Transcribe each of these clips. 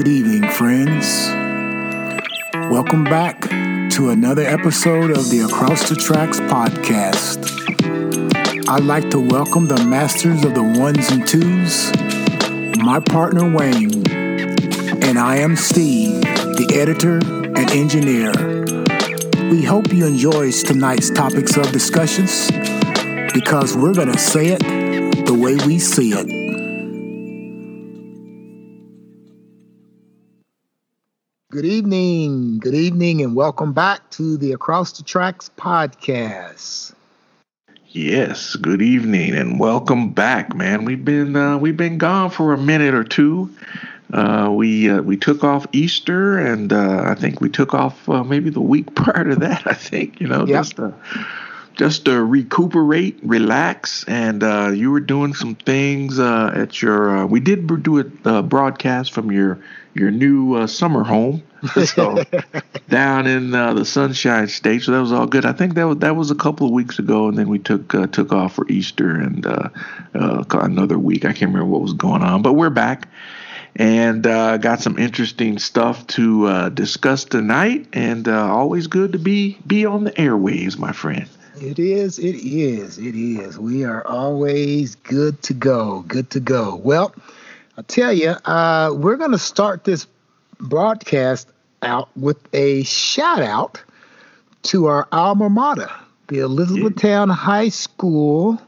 Good evening, friends. Welcome back to another episode of the Across the Tracks podcast. I'd like to welcome the masters of the ones and twos, my partner Wayne, and I am Steve, the editor and engineer. We hope you enjoy tonight's topics of discussions because we're going to say it the way we see it. Good evening, good evening, and welcome back to the Across the Tracks podcast. Yes, good evening and welcome back, man. We've been uh, we've been gone for a minute or two. Uh, we uh, we took off Easter, and uh, I think we took off uh, maybe the week prior to that. I think you know yep. just to just to recuperate, relax, and uh, you were doing some things at your. we did do a broadcast from your your new uh, summer home. so down in uh, the Sunshine State, so that was all good. I think that was that was a couple of weeks ago, and then we took uh, took off for Easter and uh, uh, another week. I can't remember what was going on, but we're back and uh, got some interesting stuff to discuss tonight. And always good to be be on the airwaves, my friend. It is, it is, it is. We are always good to go, good to go. Well. I tell you, uh, we're going to start this broadcast out with a shout out to our alma mater, the Elizabethtown High School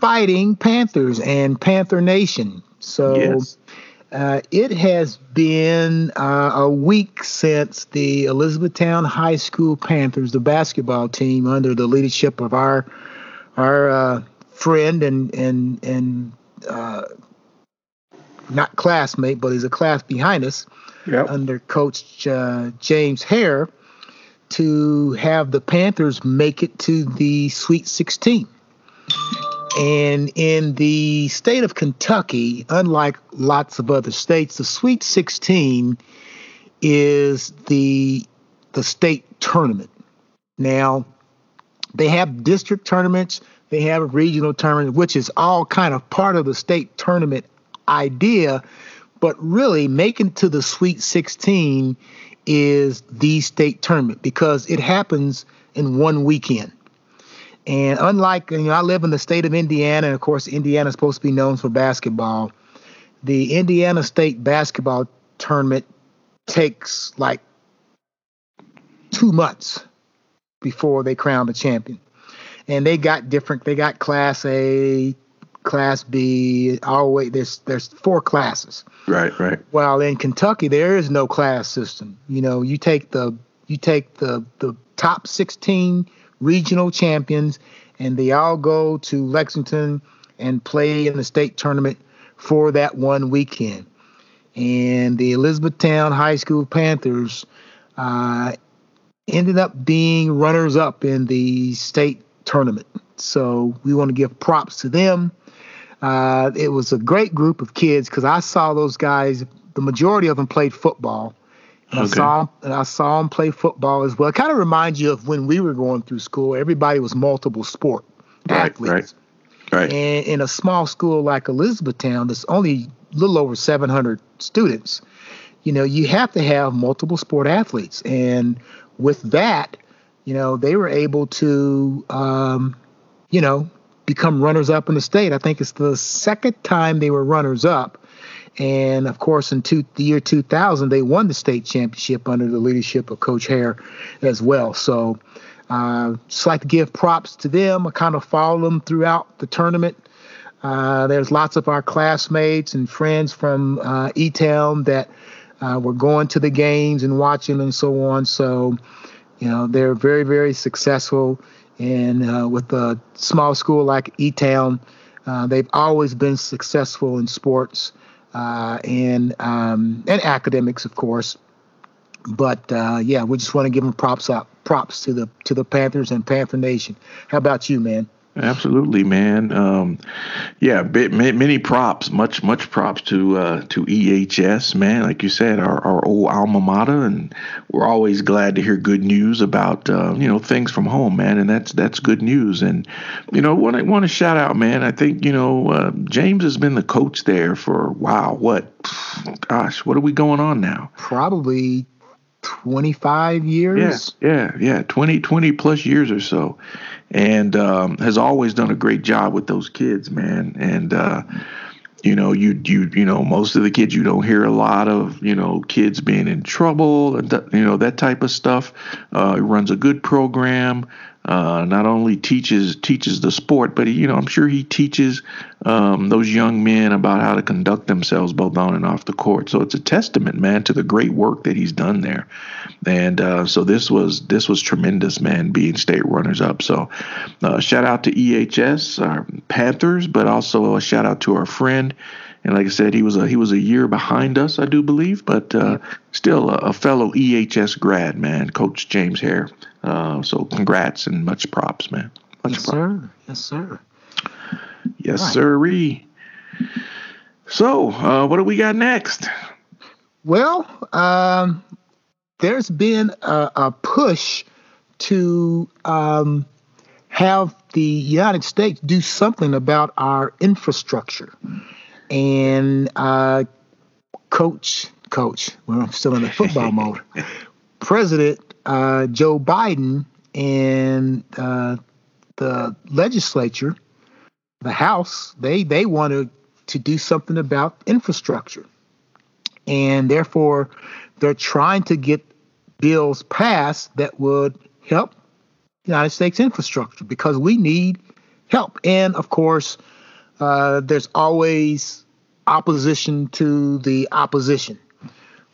Fighting Panthers and Panther Nation. So yes. Uh, it has been uh, a week since the Elizabethtown High School Panthers, the basketball team, under the leadership of our our uh, friend and and and uh, not classmate, but he's a class behind us yep. under Coach uh, James Hare to have the Panthers make it to the Sweet 16. And in the state of Kentucky, unlike lots of other states, the Sweet 16 is the the state tournament. Now, they have district tournaments, they have regional tournaments, which is all kind of part of the state tournament idea, but really making to the Sweet 16 is the state tournament because it happens in one weekend. And unlike, you know, I live in the state of Indiana, and of course, Indiana is supposed to be known for basketball. The Indiana State basketball tournament takes like two months before they crown the champion. And they got different, they got Class A, Class B. Always there's there's four classes. Right, right. While in Kentucky there is no class system. You know, you take the you take the the top 16 regional champions, and they all go to Lexington and play in the state tournament for that one weekend. And the Elizabethtown High School Panthers uh, ended up being runners up in the state tournament. So we want to give props to them. Uh, it was a great group of kids because I saw those guys. The majority of them played football. Okay. I saw and I saw them play football as well. It kind of reminds you of when we were going through school. Everybody was multiple sport right, athletes. Right. Right. And in a small school like Elizabethtown, there's only a little over 700 students. You know, you have to have multiple sport athletes, and with that, you know, they were able to, um, you know, become runners up in the state. I think it's the second time they were runners up. And of course, in two, the year 2000, they won the state championship under the leadership of Coach Hare as well. So, uh, just like to give props to them. I kind of follow them throughout the tournament. Uh, there's lots of our classmates and friends from uh, E Town that uh, were going to the games and watching and so on. So, you know, they're very, very successful and uh, with a small school like E Town, uh, they've always been successful in sports uh, and um, and academics, of course. But uh, yeah, we just want to give them props up, props to the to the Panthers and Panther Nation. How about you, man? Absolutely, man. Um, yeah, many props, much much props to uh, to EHS, man. Like you said, our, our old alma mater, and we're always glad to hear good news about uh, you know things from home, man. And that's that's good news. And you know, want to want to shout out, man. I think you know uh, James has been the coach there for wow, what, gosh, what are we going on now? Probably 25 years. Yeah, yeah, yeah, 20, 20 plus years or so and um, has always done a great job with those kids, man. And uh, you know, you you you know, most of the kids you don't hear a lot of, you know, kids being in trouble you know that type of stuff. Uh, runs a good program uh, not only teaches teaches the sport, but he, you know I'm sure he teaches um, those young men about how to conduct themselves both on and off the court. So it's a testament, man, to the great work that he's done there. And uh, so this was this was tremendous, man, being state runners up. So uh, shout out to EHS, our Panthers, but also a shout out to our friend. And like I said, he was a he was a year behind us, I do believe, but uh, still a, a, fellow EHS grad, man, Coach James Hare. Uh, so congrats and much props, man. Much yes, props. sir. Yes, sir. Yes, right. sirree. So, uh, what do we got next? Well, um, there's been a, a push to um, have the United States do something about our infrastructure. And uh, coach, coach, well, I'm still in the football mode. President uh, Joe Biden and uh, the legislature, the House, they they wanted to do something about infrastructure, and therefore they're trying to get bills passed that would help United States infrastructure because we need help. And of course, uh, there's always opposition to the opposition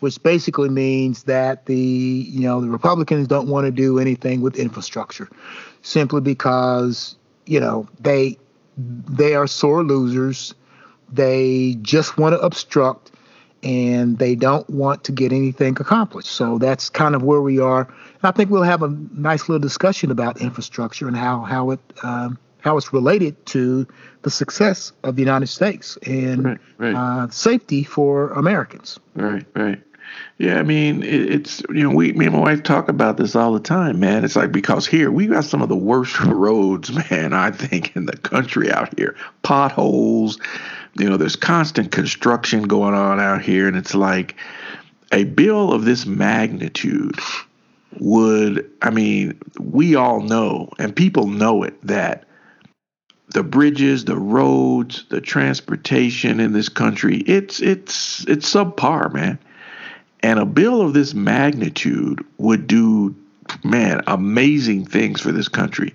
which basically means that the you know the Republicans don't want to do anything with infrastructure, simply because you know they they are sore losers. They just want to obstruct, and they don't want to get anything accomplished. So that's kind of where we are. And I think we'll have a nice little discussion about infrastructure and how how it um, how it's related to the success of the United States and right, right. Uh, safety for Americans. Right, right. Yeah, I mean, it, it's you know, we me and my wife talk about this all the time, man. It's like because here we got some of the worst roads, man. I think in the country out here, potholes. You know, there's constant construction going on out here, and it's like a bill of this magnitude would. I mean, we all know, and people know it that the bridges, the roads, the transportation in this country, it's it's it's subpar, man. And a bill of this magnitude would do, man, amazing things for this country.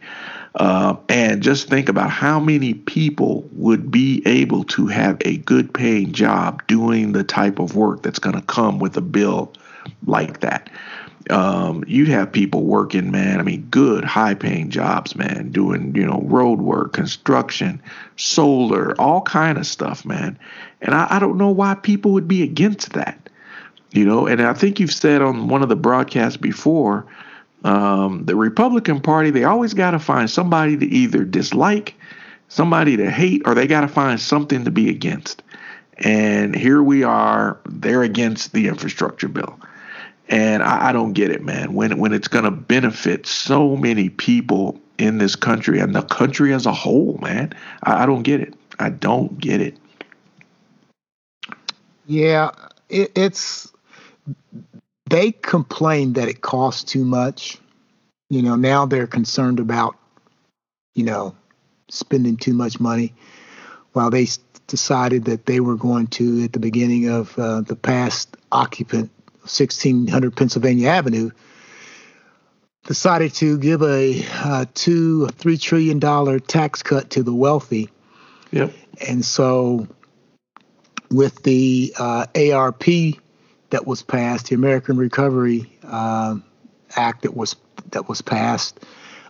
Uh, and just think about how many people would be able to have a good paying job doing the type of work that's going to come with a bill like that. Um, you'd have people working, man. I mean, good, high paying jobs, man, doing, you know, road work, construction, solar, all kind of stuff, man. And I, I don't know why people would be against that. You know, and I think you've said on one of the broadcasts before, um, the Republican Party, they always got to find somebody to either dislike, somebody to hate, or they got to find something to be against. And here we are, they're against the infrastructure bill. And I, I don't get it, man. When when it's going to benefit so many people in this country and the country as a whole, man, I, I don't get it. I don't get it. Yeah, it, it's they complain that it costs too much. You know, now they're concerned about, you know, spending too much money while they decided that they were going to, at the beginning of uh, the past occupant, 1600 Pennsylvania Avenue, decided to give a uh, two or three trillion dollar tax cut to the wealthy. Yep. And so, with the uh, ARP that was passed, the American Recovery uh, Act that was that was passed.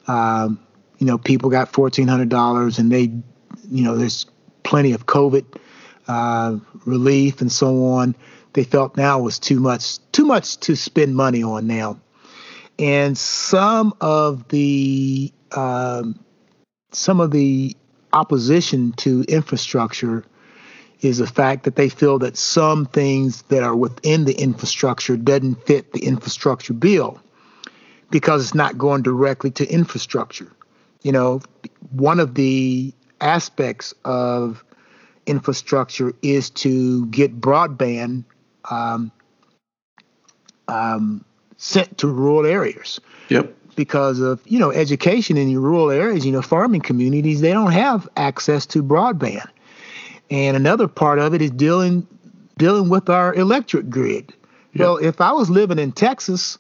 Um, you know, people got fourteen hundred dollars, and they, you know, there's plenty of COVID uh, relief and so on. They felt now was too much, too much to spend money on now, and some of the um, some of the opposition to infrastructure is the fact that they feel that some things that are within the infrastructure doesn't fit the infrastructure bill because it's not going directly to infrastructure. You know, one of the aspects of infrastructure is to get broadband um, um, sent to rural areas. Yep. Because of you know education in your rural areas, you know farming communities, they don't have access to broadband. And another part of it is dealing dealing with our electric grid. Yep. Well, if I was living in Texas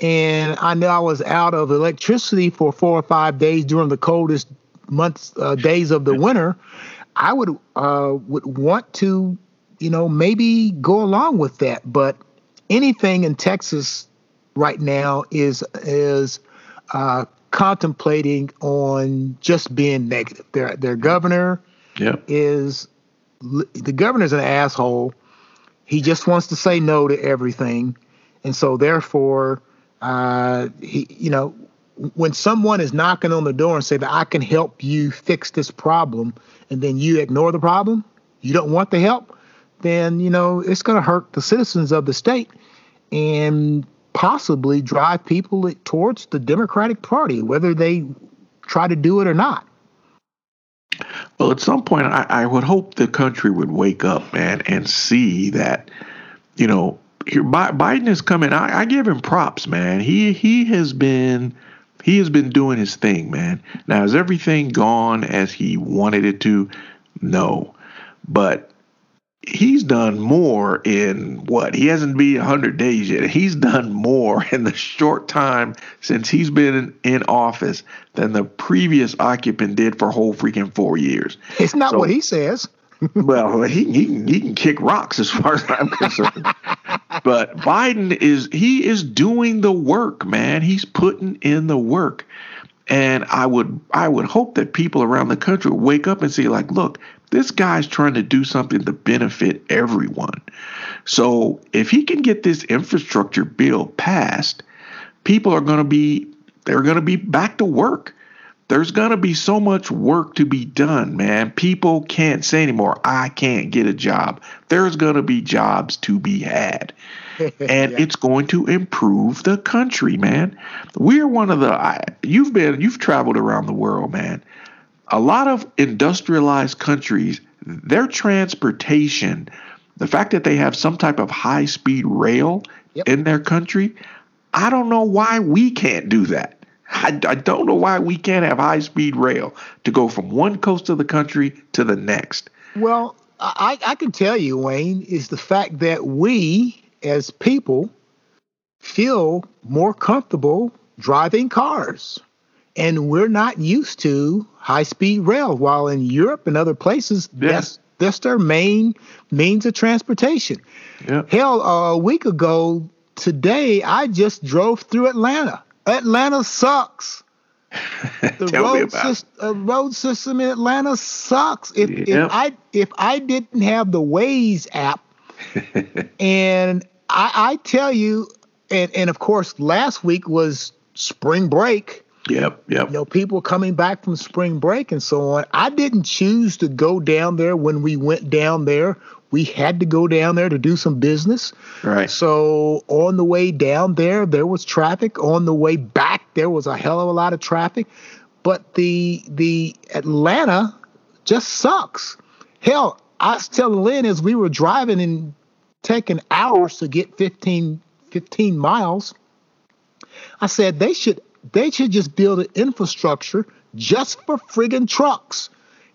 and I know I was out of electricity for four or five days during the coldest months uh, days of the winter, I would uh, would want to, you know, maybe go along with that. But anything in Texas right now is is uh, contemplating on just being negative. Their their governor yep. is the governor's an asshole. He just wants to say no to everything, and so therefore, uh, he you know when someone is knocking on the door and say that I can help you fix this problem, and then you ignore the problem, you don't want the help, then you know it's going to hurt the citizens of the state and possibly drive people towards the Democratic Party, whether they try to do it or not. Well, at some point, I, I would hope the country would wake up, man, and see that, you know, here, Biden is coming. I, I give him props, man. He he has been he has been doing his thing, man. Now, has everything gone as he wanted it to? No. But he's done more in what? He hasn't been 100 days yet. He's done more in the short time since he's been in, office than the previous occupant did for whole freaking four years. It's not so, what he says. well, he, he, he can kick rocks as far as I'm concerned. but Biden is he is doing the work, man. He's putting in the work. And I would I would hope that people around the country wake up and see like, look, this guy's trying to do something to benefit everyone. So if he can get this infrastructure bill passed, people are going to be they're going to be back to work there's going to be so much work to be done, man. People can't say anymore, I can't get a job. There's going to be jobs to be had. and yeah. it's going to improve the country, man. We're one of the you've been you've traveled around the world, man. A lot of industrialized countries, their transportation, the fact that they have some type of high-speed rail yep. in their country, I don't know why we can't do that. I, I don't know why we can't have high speed rail to go from one coast of the country to the next. Well, I, I can tell you, Wayne, is the fact that we as people feel more comfortable driving cars. And we're not used to high speed rail, while in Europe and other places, yes. that's, that's their main means of transportation. Yeah. Hell, a week ago today, I just drove through Atlanta. Atlanta sucks. The road, system, uh, road system in Atlanta sucks. If, if I if I didn't have the Waze app, and I, I tell you, and and of course last week was spring break. Yep, yep. You know, people coming back from spring break and so on. I didn't choose to go down there when we went down there we had to go down there to do some business. Right. So on the way down there, there was traffic. On the way back, there was a hell of a lot of traffic. But the the Atlanta just sucks. Hell, I was telling Lynn as we were driving and taking hours to get 15, 15 miles, I said they should they should just build an infrastructure just for friggin' trucks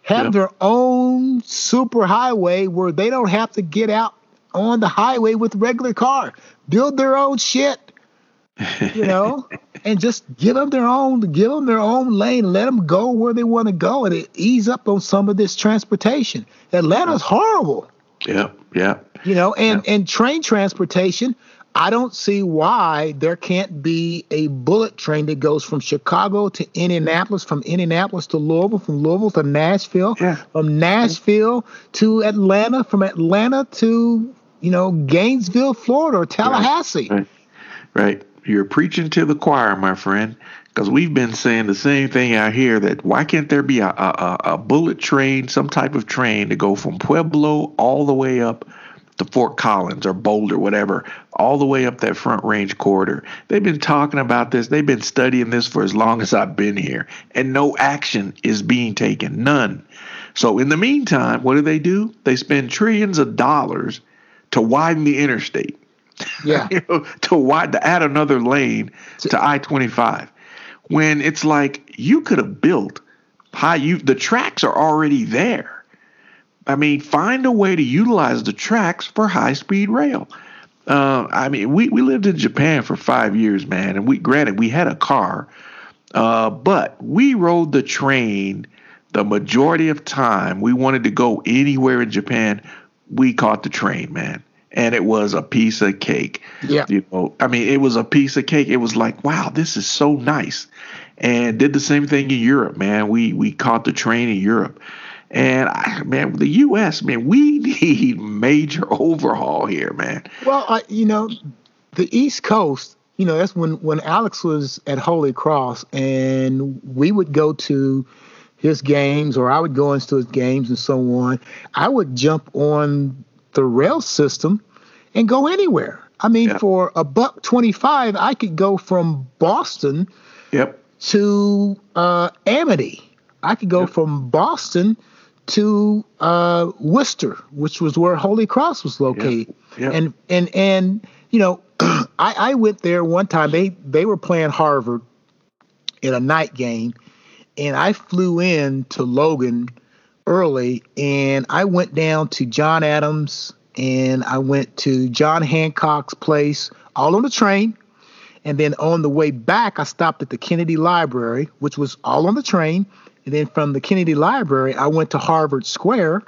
have their own super highway where they don't have to get out on the highway with regular car. Build their own shit, you know, and just give them their own, give them their own lane. Let them go where they want to go, and it ease up on some of this transportation. Atlanta's horrible. Yeah, yeah. You know, and yeah. and train transportation. I don't see why there can't be a bullet train that goes from Chicago to Indianapolis, from Indianapolis to Louisville, from Louisville to Nashville, yeah. from Nashville to Atlanta, from Atlanta to you know Gainesville, Florida, or Tallahassee. Right. right. You're preaching to the choir, my friend, because we've been saying the same thing out here. That why can't there be a, a, a bullet train, some type of train to go from Pueblo all the way up to Fort Collins or Boulder, whatever, all the way up that Front Range corridor. They've been talking about this. They've been studying this for as long as I've been here, and no action is being taken. None. So in the meantime, what do they do? They spend trillions of dollars to widen the interstate. Yeah. you know, to wide to add another lane to I twenty five. When it's like you could have built high you the tracks are already there. I mean, find a way to utilize the tracks for high speed rail. Uh, I mean, we, we lived in Japan for five years, man, and we granted we had a car, uh, but we rode the train the majority of time. We wanted to go anywhere in Japan, we caught the train, man, and it was a piece of cake. Yeah, you know, I mean, it was a piece of cake. It was like, wow, this is so nice, and did the same thing in Europe, man. We we caught the train in Europe and I, man, the U.S. man, we need major overhaul here, man. Well, I, you know, the East Coast. You know, that's when when Alex was at Holy Cross, and we would go to his games, or I would go into his games, and so on. I would jump on the rail system and go anywhere. I mean, yeah. for a buck twenty-five, I could go from Boston yep. to uh, Amity. I could go yep. from Boston to uh, Worcester, which was where Holy Cross was located. Yeah. Yeah. And and and you know, I, I went there one time. They they were playing Harvard in a night game, and I flew in to Logan early, and I went down to John Adams, and I went to John Hancock's place, all on the train. And then on the way back, I stopped at the Kennedy Library, which was all on the train. And then from the Kennedy Library, I went to Harvard Square,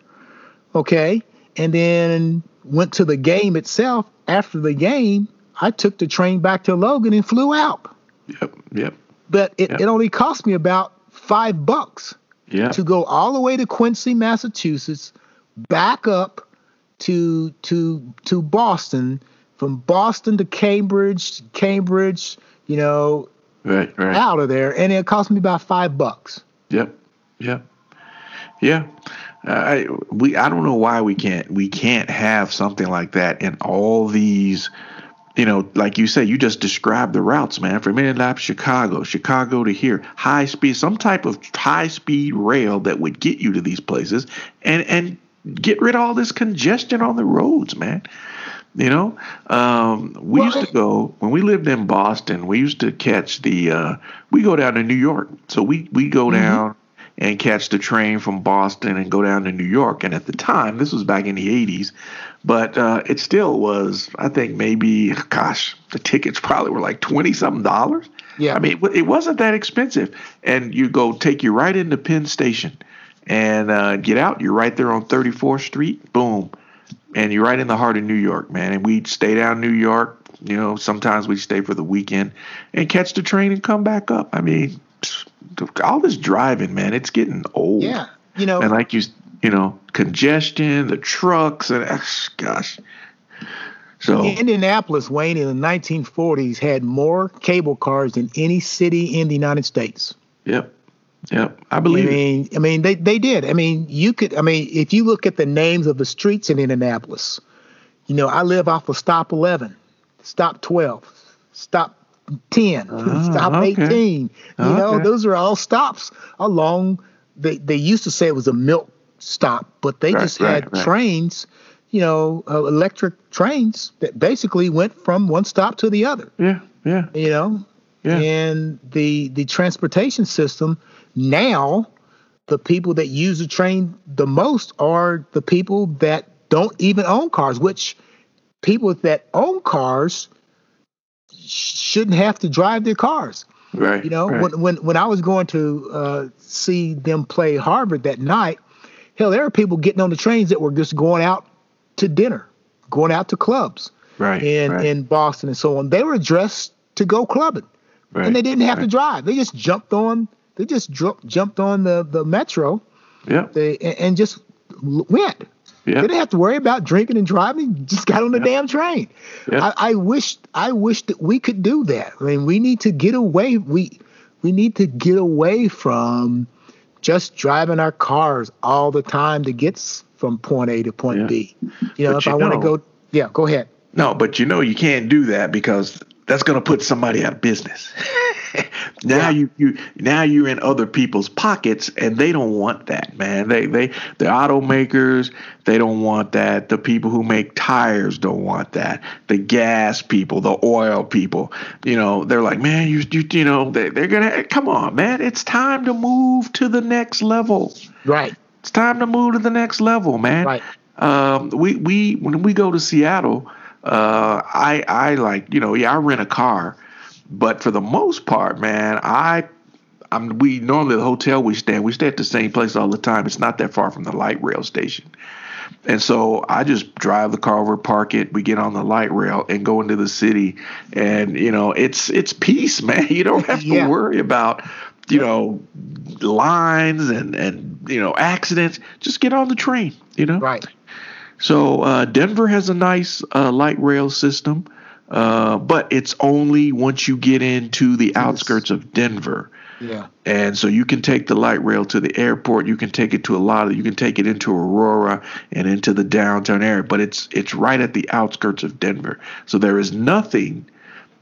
okay, and then went to the game itself. After the game, I took the train back to Logan and flew out. Yep, yep. But it, yep. it only cost me about five bucks yeah. to go all the way to Quincy, Massachusetts, back up to to to Boston, from Boston to Cambridge, Cambridge, you know, right, right. out of there, and it cost me about five bucks. Yep. Yep. Yeah. I we I don't know why we can't we can't have something like that in all these you know, like you say, you just described the routes, man. From Indianapolis, Chicago, Chicago to here, high speed, some type of high speed rail that would get you to these places, and and get rid of all this congestion on the roads, man. You know, um, we well, used to go when we lived in Boston. We used to catch the. Uh, we go down to New York, so we we go mm-hmm. down and catch the train from Boston and go down to New York. And at the time, this was back in the '80s, but uh, it still was. I think maybe, gosh, the tickets probably were like twenty something dollars. Yeah, I mean, it wasn't that expensive. And you go take you right into Penn Station and uh, get out. You're right there on 34th Street. Boom and you're right in the heart of New York, man. And we'd stay down New York. You know, sometimes we'd stay for the weekend and catch the train and come back up. I mean, all this driving, man, it's getting old. Yeah, you know, and like you, you know, congestion, the trucks, and ah, gosh. So Indianapolis, Wayne, in the 1940s had more cable cars than any city in the United States. Yep. Yeah, I believe. I mean, it. I mean, they they did. I mean, you could. I mean, if you look at the names of the streets in Indianapolis, you know, I live off of Stop 11, Stop 12, Stop 10, uh, Stop okay. 18. You okay. know, those are all stops along. They they used to say it was a milk stop, but they right, just had right, right. trains. You know, uh, electric trains that basically went from one stop to the other. Yeah, yeah. You know, yeah. and the the transportation system now, the people that use the train the most are the people that don't even own cars, which people that own cars shouldn't have to drive their cars. Right. You know, right. when when when I was going to uh, see them play Harvard that night, hell, there were people getting on the trains that were just going out to dinner, going out to clubs, right, in right. in Boston and so on. They were dressed to go clubbing, right, and they didn't have to drive. They just jumped on they just jumped on the the metro. Yeah. They and just went. Yeah. They didn't have to worry about drinking and driving. Just got on the yeah. damn train. Yeah. I, I wish I wish that we could do that. I mean, we need to get away. We we need to get away from just driving our cars all the time to get from point A to point yeah. B. You know, but if you I want to go, yeah, go ahead. No, but you know you can't do that because that's going to put somebody out of business. now yeah. you you now you're in other people's pockets and they don't want that, man. They they the automakers, they don't want that. The people who make tires don't want that. The gas people, the oil people, you know, they're like, "Man, you you you know, they they're to come on, man. It's time to move to the next level." Right. It's time to move to the next level, man. Right. Um, we we when we go to Seattle, uh, I I like you know yeah I rent a car, but for the most part, man, I I'm we normally the hotel we stay we stay at the same place all the time. It's not that far from the light rail station. And so I just drive the car over, park it, we get on the light rail and go into the city and you know, it's it's peace, man. You don't have to yeah. worry about you know lines and and you know accidents. Just get on the train, you know. Right. So uh, Denver has a nice uh, light rail system, uh, but it's only once you get into the outskirts of Denver. Yeah. And so you can take the light rail to the airport. You can take it to a lot of. You can take it into Aurora and into the downtown area, but it's it's right at the outskirts of Denver. So there is nothing.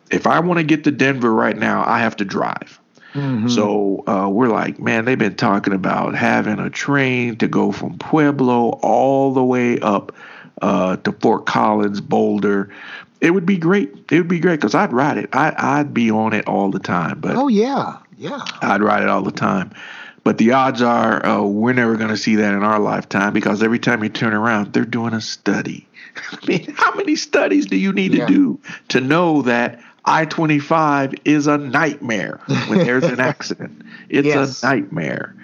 If I want to get to Denver right now, I have to drive. Mm-hmm. So uh, we're like, man, they've been talking about having a train to go from Pueblo all the way up uh, to Fort Collins, Boulder. It would be great. It would be great because I'd ride it. I, I'd be on it all the time. But oh yeah, yeah, I'd ride it all the time. But the odds are uh, we're never going to see that in our lifetime because every time you turn around, they're doing a study. I mean, how many studies do you need yeah. to do to know that I 25 is a nightmare when there's an accident. It's yes. a nightmare.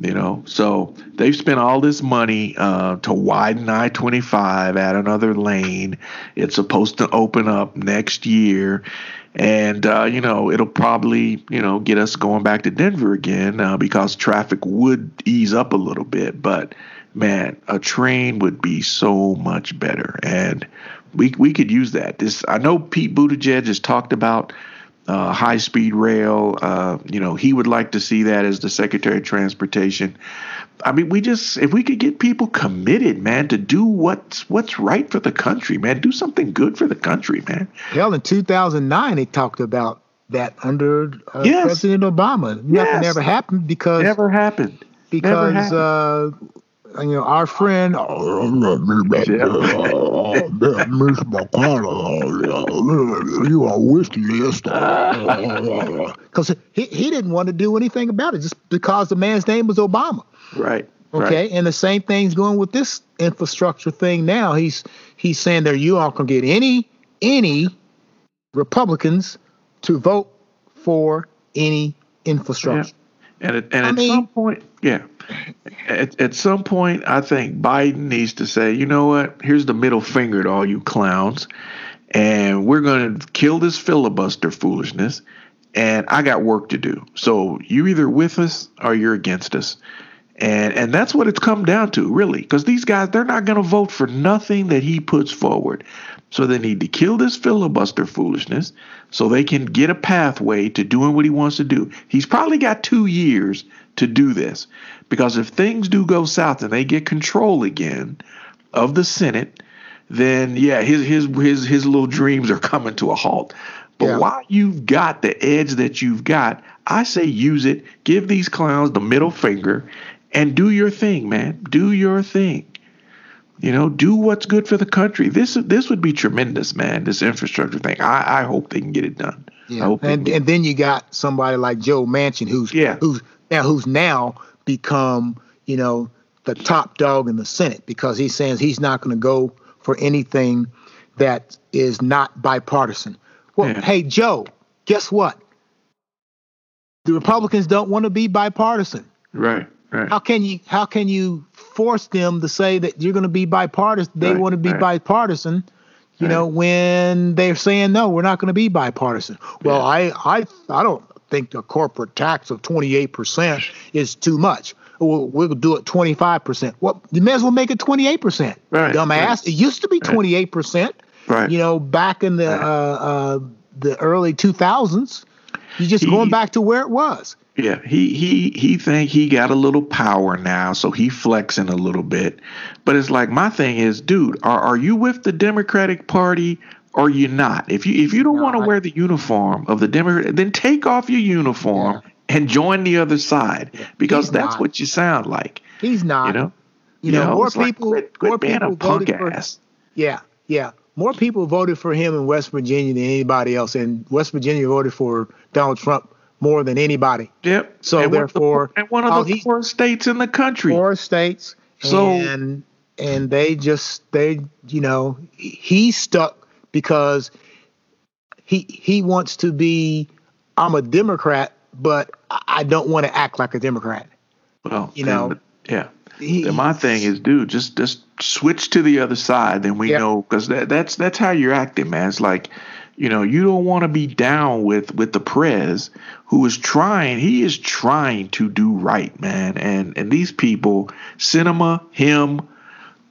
You know, so they've spent all this money uh, to widen I 25, add another lane. It's supposed to open up next year. And, uh, you know, it'll probably, you know, get us going back to Denver again uh, because traffic would ease up a little bit. But, man, a train would be so much better. And we we could use that. This I know Pete Buttigieg has talked about uh, high speed rail. Uh, you know, he would like to see that as the Secretary of Transportation. I mean, we just if we could get people committed, man, to do what's what's right for the country, man, do something good for the country, man. Hell, in 2009, he talked about that under uh, yes. President Obama. Nothing yes. ever happened because never happened because never happened. You know, our friend, oh, oh Mitch McConnell, oh, you are list. Because he, he didn't want to do anything about it just because the man's name was Obama. Right. Okay. Right. And the same thing's going with this infrastructure thing now. He's he's saying that you aren't to get any any Republicans to vote for any infrastructure. Yeah. And, at, and at mean, some point, yeah, at, at some point, I think Biden needs to say, you know what? Here's the middle finger to all you clowns, and we're going to kill this filibuster foolishness. And I got work to do. So you either with us or you're against us. And and that's what it's come down to, really, because these guys they're not going to vote for nothing that he puts forward. So they need to kill this filibuster foolishness so they can get a pathway to doing what he wants to do. He's probably got two years to do this. Because if things do go south and they get control again of the Senate, then yeah, his his his his little dreams are coming to a halt. But yeah. while you've got the edge that you've got, I say use it. Give these clowns the middle finger and do your thing, man. Do your thing. You know, do what's good for the country. This this would be tremendous, man. This infrastructure thing. I, I hope they can get it done. Yeah, and and then you got somebody like Joe Manchin, who's yeah. who's now who's now become, you know, the top dog in the Senate because he's saying he's not going to go for anything that is not bipartisan. Well, yeah. hey, Joe, guess what? The Republicans don't want to be bipartisan. Right, right. How can you how can you force them to say that you're going to be bipartisan? They right, want to be right. bipartisan, you right. know, when they're saying no, we're not going to be bipartisan. Well, yeah. I I I don't think the corporate tax of 28% is too much. well, we'll do it 25%. Well, you may as well make it 28%. Right, Dumbass. right. It used to be 28%. Right. You know, back in the Right. uh, uh, the early 2000s. You're just He- going back to where it was. Yeah, he he he think he got a little power now, so he flexing a little bit. But it's like my thing is, dude, are are you with the Democratic Party or you're not? If you if you don't want to wear the uniform of the Democrat, then take off your uniform and join the other side because He's that's not. what you sound like. He's not. You know, You know, more it's like, people, quit, quit more people punk voted for. ass. Yeah, yeah. More people voted for him in West Virginia than anybody else, and West Virginia voted for Donald Trump more than anybody. Yep. So and of the therefore, and one oh, of the he- poorest states in the country. Four states, So- and and they just they you know he stuck because he he wants to be. I'm a Democrat, but I- don't want to act like a Democrat. Well, you know, yeah. He, And my thing is, dude, just just switch to the other side. Then we know because that, that's that's how you're acting, man. It's like, you know, you don't want to be down with with the prez who is trying. He is trying to do right, man. And and these people, Sinema, him,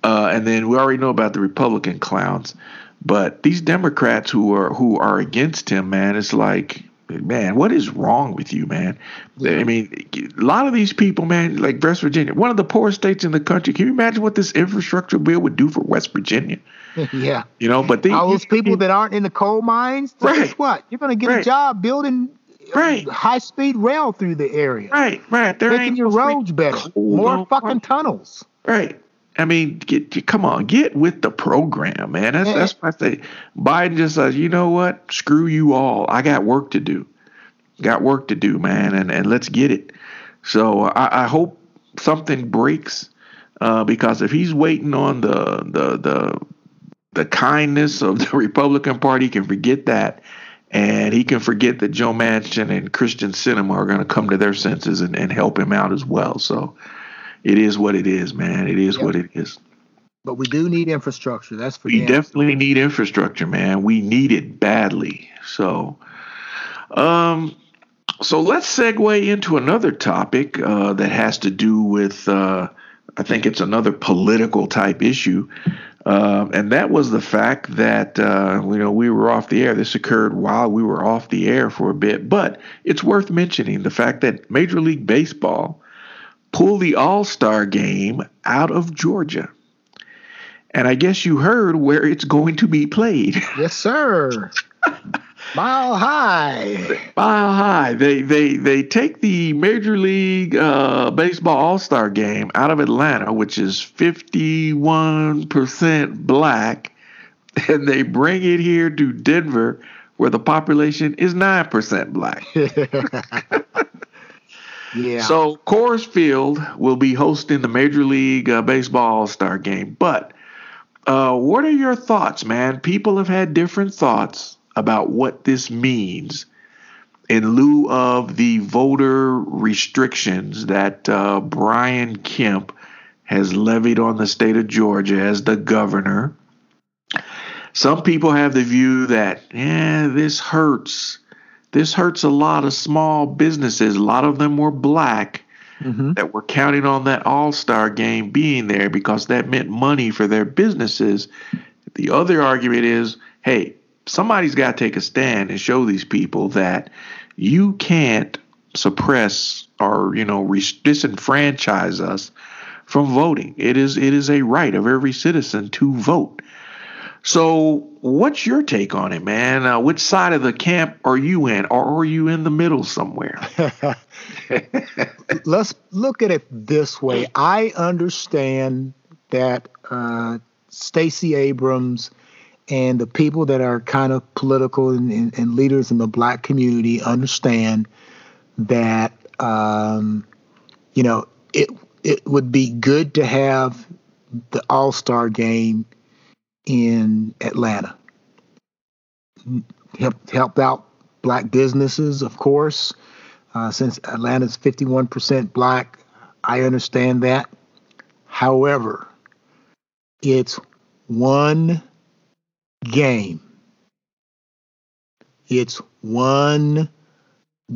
uh, and then we already know about the Republican clowns. But these Democrats who are who are against him, man, it's like, man, what is wrong with you, man? I mean, a lot of these people, man, like West Virginia, one of the poorest states in the country. Can you imagine what this infrastructure bill would do for West Virginia? yeah. You know, but they, All those people that aren't in the coal mines, guess Right. what? You're going to get a job building Right. high speed rail through the area, right, right, there making your roads better, more fucking fuck- tunnels. Right. I mean, get, come on, get with the program, man. That's that's I say Biden just says, you know what? Screw you all. I got work to do. Got work to do, man, and and let's get it. So I, I hope something breaks, uh, because if he's waiting on the the the the kindness of the Republican Party, he can forget that. And he can forget that Joe Manchin and Kyrsten Sinema are going to come to their senses and, and help him out as well. So it is what it is, man. It is Yep. what it is. But we do need infrastructure. That's for We definitely need infrastructure, man. We need it badly. So, um, so let's segue into another topic uh, that has to do with, uh, I think it's another political type issue, um, and that was the fact that uh, you know we were off the air. This occurred while we were off the air for a bit, but it's worth mentioning the fact that Major League Baseball pulled the All Star game out of Georgia. And I guess you heard where it's going to be played. Yes, sir. Mile high. Mile high. They they they take the Major League uh, Baseball All Star Game out of Atlanta, which is fifty one percent black, and they bring it here to Denver, where the population is nine percent black. Yeah. So Coors Field will be hosting the Major League uh, Baseball All Star Game. But uh, what are your thoughts, man? People have had different thoughts about what this means in lieu of the voter restrictions that uh, Brian Kemp has levied on the state of Georgia as the governor. Some people have the view that, yeah, this hurts. This hurts a lot of small businesses. A lot of them were black Mhm. that were counting on that All Star game being there because that meant money for their businesses. The other argument is hey, somebody's got to take a stand and show these people that you can't suppress or you know disenfranchise us from voting. It is it is a right of every citizen to vote. So, what's your take on it, man? Uh, which side of the camp are you in, or are you in the middle somewhere? Let's look at it this way. I understand that uh, Stacey Abrams and the people that are kind of political and, and, and leaders in the black community understand that um, you know it it would be good to have the All Star game in Atlanta. Helped, help out black businesses, of course. Uh, since Atlanta's 51% black, I understand that. However, it's one game. It's one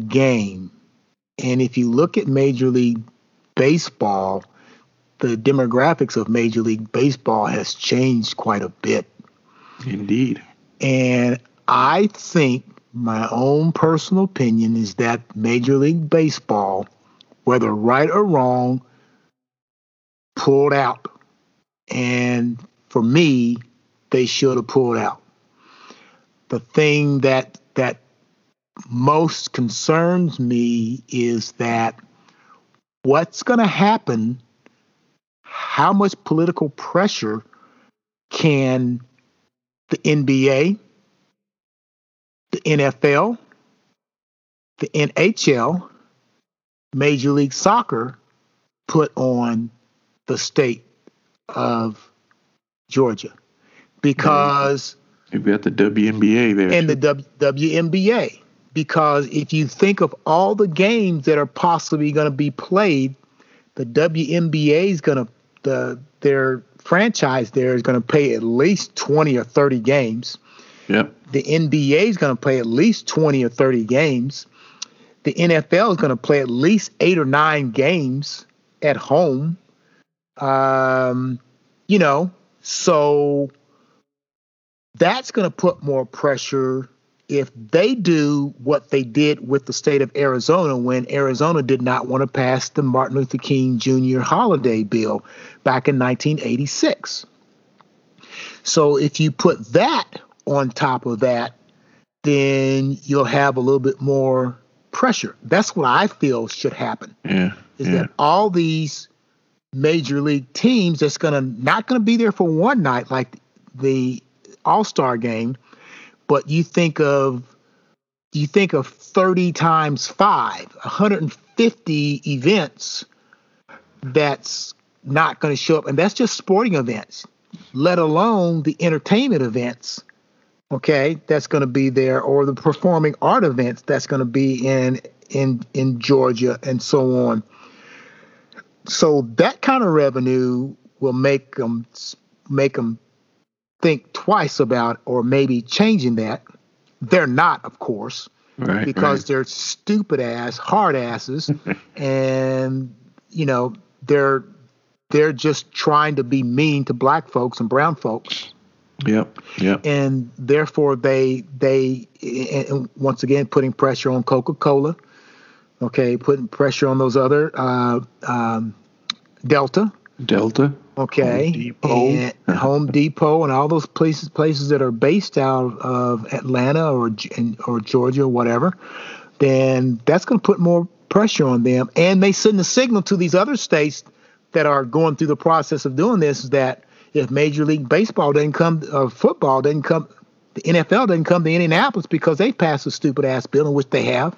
game. And if you look at Major League Baseball, the demographics of Major League Baseball has changed quite a bit. Indeed. And I think my own personal opinion is that Major League Baseball, whether right or wrong, pulled out. And for me, they should have pulled out. The thing that that most concerns me is that what's going to happen how much political pressure can the NBA, the NFL, the NHL, Major League Soccer put on the state of Georgia? Because you've got the WNBA there and too. the w- WNBA. Because if you think of all the games that are possibly going to be played, the WNBA is going to the their franchise there is going to play at least 20 or 30 games. Yep. The NBA is going to play at least 20 or 30 games. The NFL is going to play at least eight or nine games at home. Um, you know, so that's going to put more pressure if they do what they did with the state of Arizona when Arizona did not want to pass the Martin Luther King Jr. holiday bill back in 1986. So if you put that on top of that, then you'll have a little bit more pressure. That's what I feel should happen. Yeah. Is yeah. that all these major league teams that's gonna not gonna be there for one night like the all-star game but you think of you think of 30 times 5 150 events that's not going to show up and that's just sporting events let alone the entertainment events okay that's going to be there or the performing art events that's going to be in in in Georgia and so on. So that kind of revenue will make them make them think twice about or maybe changing that. They're not, of course, right, because right. they're stupid ass, hard asses, and you know they're they're just trying to be mean to black folks and brown folks. Yep. Yep. And therefore, they they once again putting pressure on Coca Cola. Okay, putting pressure on those other uh, um, Delta. Delta. Okay. Home Depot. And Home Depot and all those places places that are based out of Atlanta or or Georgia or whatever, then that's going to put more pressure on them. And they send a signal to these other states that are going through the process of doing this that if Major League Baseball doesn't come or football doesn't come, the NFL doesn't come to Indianapolis because they passed a stupid ass bill, in which they have.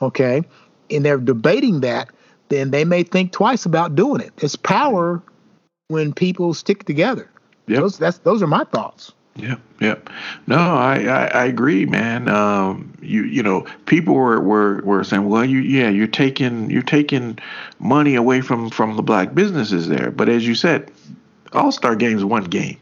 Okay. And they're debating that then they may think twice about doing it. It's power when people stick together. Yep. Those, that's those are my thoughts. Yep, yep. No, I, I, I agree, man. Um, you you know, people were, were, were saying, well, you yeah, you're taking you're taking money away from from the black businesses there. But as you said, All Star Games one game.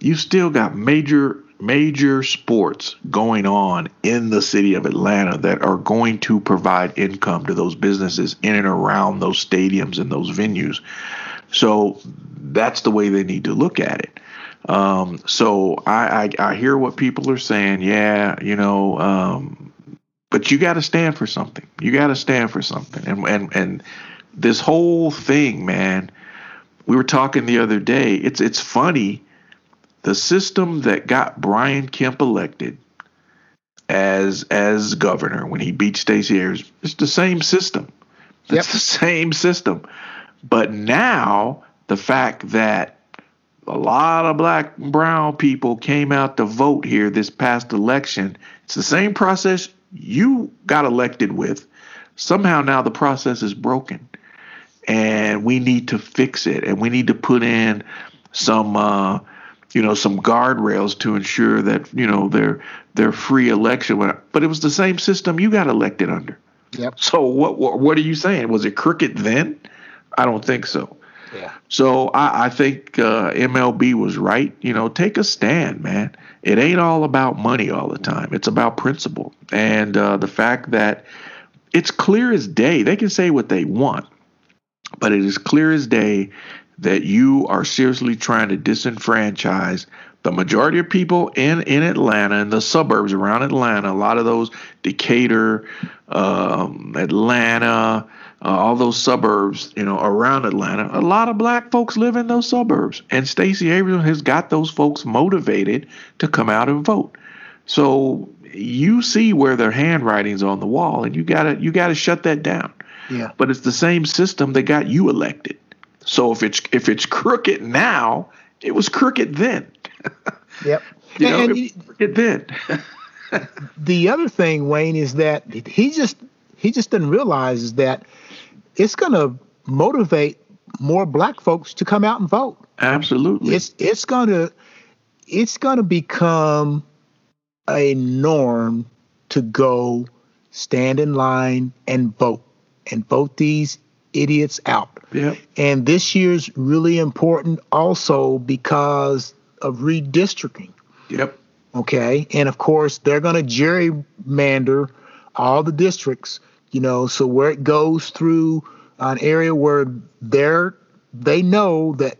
You still got major major sports going on in the city of Atlanta that are going to provide income to those businesses in and around those stadiums and those venues. So that's the way they need to look at it. Um, so I, I, I hear what people are saying. Yeah, you know, um, but you got to stand for something. You got to stand for something. And and and this whole thing, man. We were talking the other day. It's it's funny the system that got Brian Kemp elected as as governor when he beat Stacey Abrams, it's the same system. It's Yep. the same system. But now the fact that a lot of black and brown people came out to vote here this past election, it's the same process you got elected with. Somehow now the process is broken. And we need to fix it and we need to put in some uh you know some guardrails to ensure that you know their their free election but it was the same system you got elected under Yep. so what what, what are you saying was it crooked then i don't think so. Yeah. so i, I think uh, mlb was right. You know take a stand man. It ain't all about money all the time. It's about principle. And uh, the fact that it's clear as day they can say what they want but it is clear as day that you are seriously trying to disenfranchise the majority of people in, in Atlanta and the suburbs around Atlanta, a lot of those Decatur, um, Atlanta, uh, all those suburbs, you know, around Atlanta, a lot of black folks live in those suburbs. And Stacey Abrams has got those folks motivated to come out and vote. So you see where their handwriting's on the wall, and you gotta you gotta shut that down. Yeah. But it's the same system that got you elected. So if it's if it's crooked now, it was crooked then. Yep. you know, And- it was crooked then. the other thing, Wayne, is that he just he just didn't realize is that it's going to motivate more black folks to come out and vote. Absolutely. It's it's going to it's going to become a norm to go stand in line and vote and vote these idiots out. Yep. And this year's really important also because of redistricting. Yep. Okay. And of course, they're going to gerrymander all the districts, you know, so where it goes through an area where they're, they know that,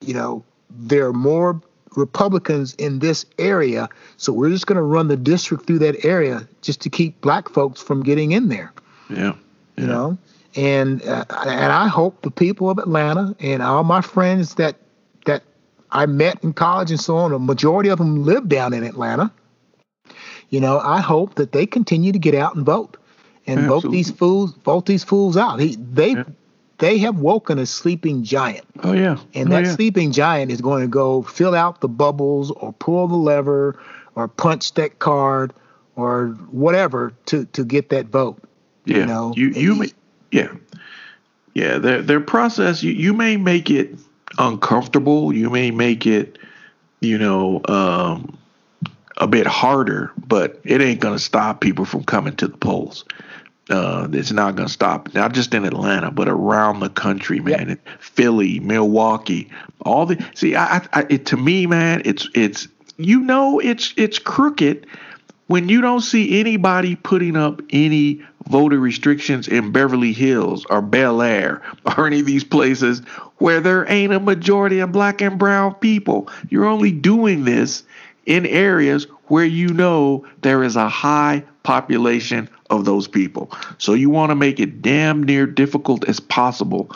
you know, there are more Republicans in this area. So we're just going to run the district through that area just to keep black folks from getting in there, Yeah. you know? And, uh, and I hope the people of Atlanta and all my friends that, that I met in college and so on, a majority of them live down in Atlanta. You know, I hope that they continue to get out and vote and vote these fools, vote these fools out. He, they, Yeah. they have woken a sleeping giant, Oh yeah. and oh, that yeah. sleeping giant is going to go fill out the bubbles or pull the lever or punch that card or whatever to to get that vote. Yeah. You know, you you may, yeah. Yeah, their their process you, you may make it uncomfortable, you may make it, you know, um a bit harder, but it ain't gonna stop people from coming to the polls. Uh, it's not going to stop, not just in Atlanta, but around the country, man. In Philly, Milwaukee, all the see. I, I, I- it to me, man, it's it's you know, it's it's crooked when you don't see anybody putting up any voter restrictions in Beverly Hills or Bel Air or any of these places where there ain't a majority of black and brown people. You're only doing this in areas where you know there is a high population of those people. So you want to make it damn near difficult as possible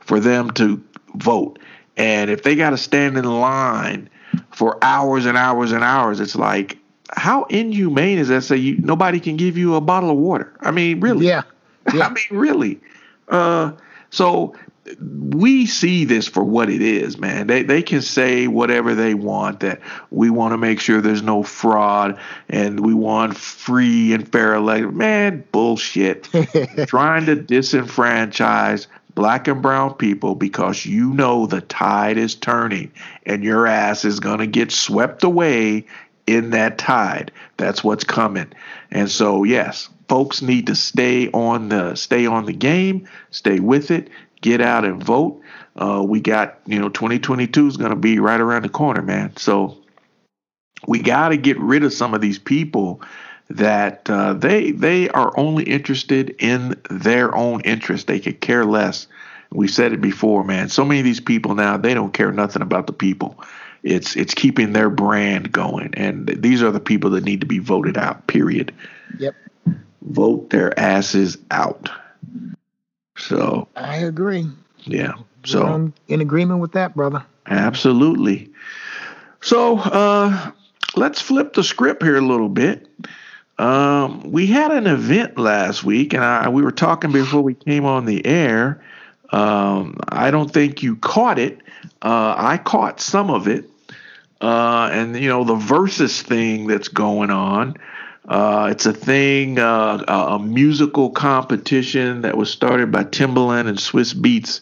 for them to vote. And if they got to stand in line for hours and hours and hours, it's like, how inhumane is that? Say you nobody can give you a bottle of water. I mean, really? Yeah, yeah. I mean, really. Uh, so we see this for what it is, man. They they can say whatever they want that we want to make sure there's no fraud and we want free and fair election. Man, bullshit. Trying to disenfranchise black and brown people because you know the tide is turning and your ass is going to get swept away in that tide. That's what's coming. And so yes, folks need to stay on the stay on the game, stay with it, get out and vote. Uh, we got, you know, 2022 is going to be right around the corner, man. So we got to get rid of some of these people that uh, they they are only interested in their own interest. They could care less. We said it before, man. So many of these people now they don't care nothing about the people. It's it's keeping their brand going, and these are the people that need to be voted out. Period. Yep. Vote their asses out. So I agree. yeah. So in agreement with that, brother. Absolutely. So uh, let's flip the script here a little bit. Um, we had an event last week, and I, we were talking before we came on the air. Um, I don't think you caught it. Uh, I caught some of it. Uh, and, you know, the versus thing that's going on. Uh, it's a thing, uh, a, musical competition that was started by Timbaland and Swizz Beatz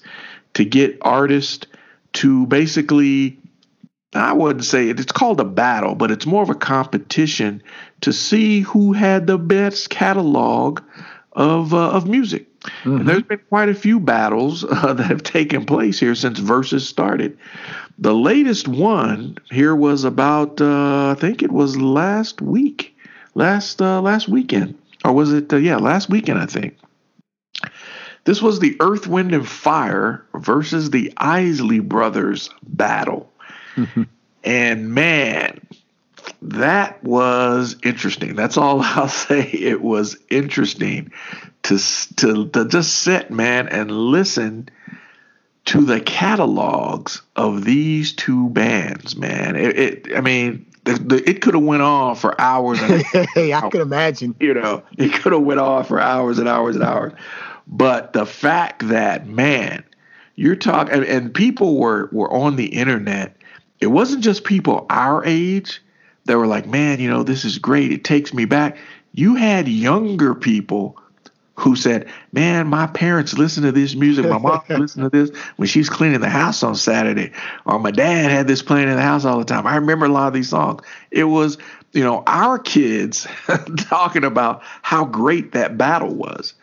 to get artists to basically I wouldn't say it, it's called a battle, but it's more of a competition to see who had the best catalog of uh, of music. And there's been quite a few battles uh, that have taken place here since Versus started. The latest one here was about uh, I think it was last week, last uh, last weekend, or was it? Uh, yeah, last weekend I think. This was the Earth, Wind, and Fire versus the Isley Brothers battle. and man, that was interesting. That's all I'll say. It was interesting to, to, to just sit, man, and listen to the catalogs of these two bands, man. It, it I mean, the, it could have went on for hours. And hey, I can imagine. You know, it could have went on for hours and hours and hours. But the fact that man, you're talking, and, and people were were on the internet. It wasn't just people our age that were like, man, you know, this is great. It takes me back. You had younger people who said, Man, my parents listen to this music. My mom listened to this when she's cleaning the house on Saturday. Or my dad had this playing in the house all the time. I remember a lot of these songs. It was, you know, our kids talking about how great that battle was.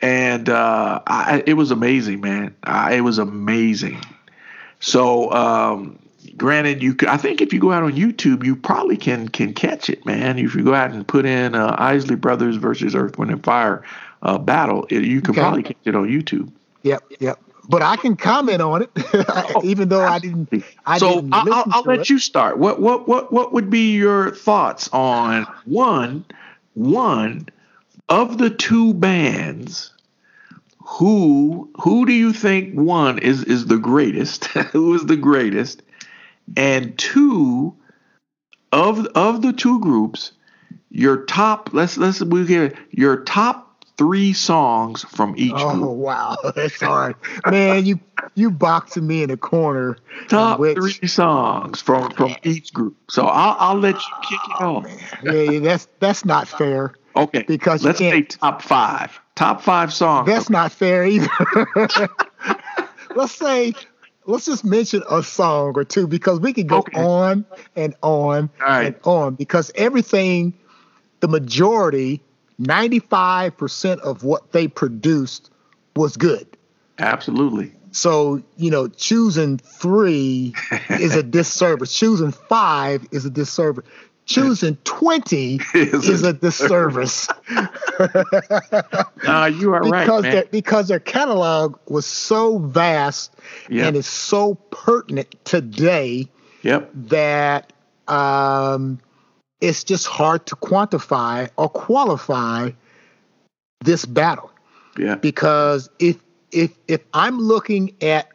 And uh, I, it was amazing, man. I, it was amazing. So, um, granted, you could, I think if you go out on YouTube, you probably can can catch it, man. If you go out and put in uh, Isley Brothers versus Earth, Wind, and Fire, uh, battle, it, you can okay. probably catch it on YouTube. Yep, yep. But I can comment on it, even though I didn't. I so didn't I'll, I'll let it. you start. What what what what would be your thoughts on one one of the two bands? Who who do you think one is is the greatest? who is the greatest? And two of of the two groups, your top let's let's we get your top three songs from each oh, group. wow, that's hard, man. You you boxing me in a corner. Top which, three songs from from each group. So I'll I'll let you oh, kick it oh, off. Man. Yeah, that's that's not fair. Okay, because let's say top five. Top five songs. That's not fair either. let's say let's just mention a song or two because we could go okay. on and on right. and on because everything, the majority 95% of what they produced was good. Absolutely. So, you know, choosing three is a disservice. choosing five is a disservice. Choosing 20 is, is a disservice. uh, you are because right. Their, because their catalog was so vast yep. and is so pertinent today yep. that um, it's just hard to quantify or qualify this battle. Yeah. Because if if if I'm looking at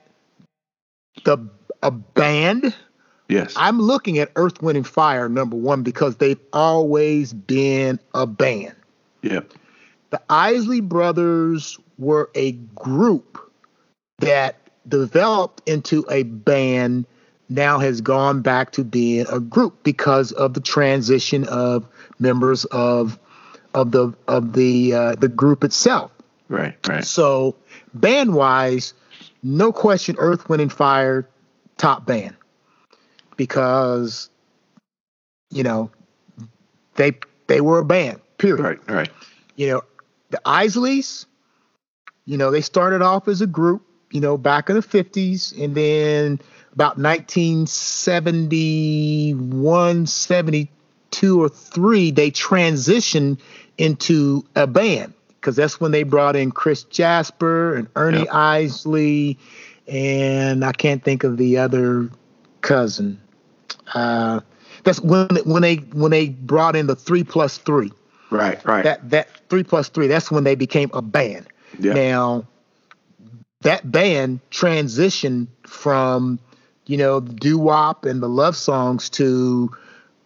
the a band, yes, I'm looking at Earth, Wind, and Fire number one because they've always been a band. Yeah. The Isley Brothers were a group that developed into a band now has gone back to being a group because of the transition of members of of the of the uh, the group itself. Right, right. So band wise, no question, Earth, Wind, and Fire, top band, because you know they they were a band. Period. Right, right. You know the Isleys, you know they started off as a group, you know back in the fifties, and then about 1971, 72 or 3, they transitioned into a band because that's when they brought in Chris Jasper and Ernie yep. Isley, and I can't think of the other cousin. Uh, that's when when they when they brought in the three plus three. Right, right. That that three plus three. That's when they became a band. Yep. Now, that band transitioned from you know, the doo wop and the love songs to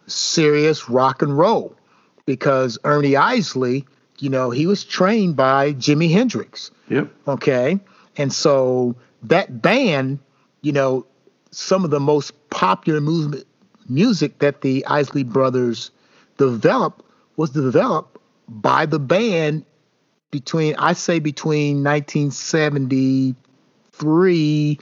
serious rock and roll because Ernie Isley, you know, he was trained by Jimi Hendrix. Yep. Okay. And so that band, you know, some of the most popular movement, music that the Isley brothers developed was developed by the band between, I say, between 1973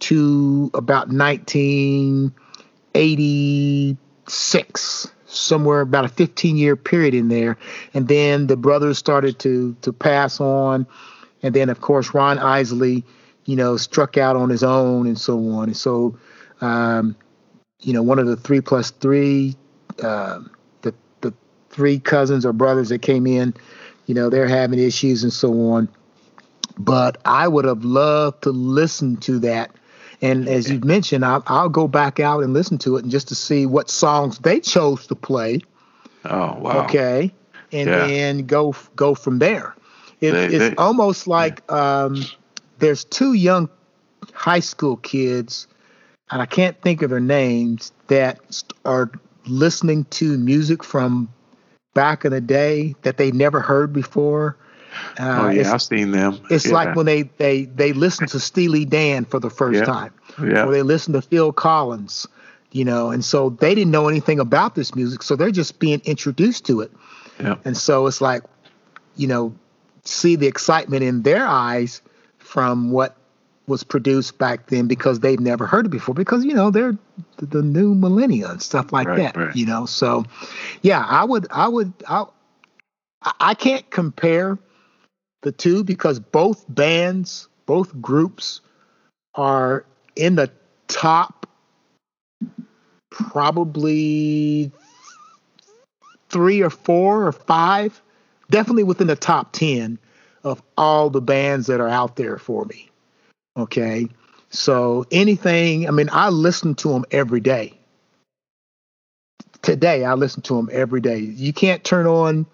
to about 1986 somewhere about a 15 year period in there. And then the brothers started to to pass on. And then of course ron isley you know struck out on his own and so on. And so um, you know one of the three plus three uh, the the three cousins or brothers that came in you know they're having issues and so on. But I would have loved to listen to that. And as you've mentioned, I'll, I'll go back out and listen to it and just to see what songs they chose to play. Oh wow! Okay, and Yeah. then go go from there. It, They- it's they- almost like um, there's two young high school kids, and I can't think of their names that are listening to music from back in the day that they never heard before. Uh, oh yeah, I've seen them. it's yeah. like when they they they listen to Steely Dan for the first Yeah. time, yeah, or they listen to Phil Collins, you know, and so they didn't know anything about this music, so they're just being introduced to it, yeah, and so it's like, you know, see the excitement in their eyes from what was produced back then because they've never heard it before because you know they're the, new millennia and stuff like Right, that right. you know so yeah i would i would I- I can't compare the two because both bands both groups are in the top probably three or four or five definitely within the top 10 of all the bands that are out there for me okay? So anything i mean i listen to them every day. Today i listen to them every day. You can't turn on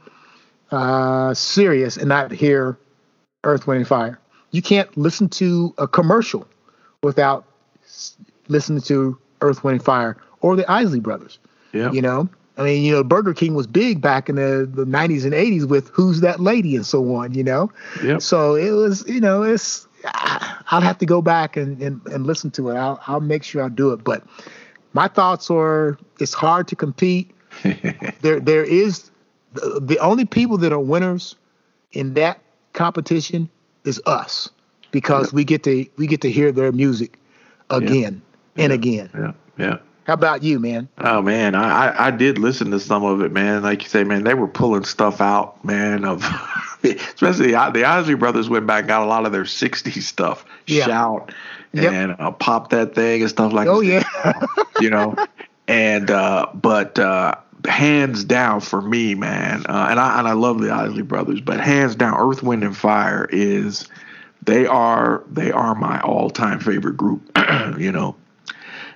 uh Sirius and not hear earth wind and fire. You can't listen to a commercial without s- listening to earth wind and fire or the isley brothers yeah. you know? I mean you know burger king was big back in the, the 90s and 80s with who's that lady and so on you know? Yep. so it was you know it's i'll have to go back and, and, and listen to it. I'll, I'll make sure i'll do it. But my thoughts are it's hard to compete. There there is the, the only people that are winners in that competition is us because we get to we get to hear their music again and again yeah, yeah. how about you man Oh man, I, I I did listen to some of it, man. Like you say, man, they were pulling stuff out, man. Of especially the, the Isley Brothers went back, and got a lot of their '60s stuff, Yeah. shout Yep. and uh, pop that thing and stuff like. oh yeah you know, and uh, but uh, hands down for me, man, uh, and I and I love the Isley Brothers, but hands down, Earth, Wind, and Fire is they are they are my all time favorite group, you know,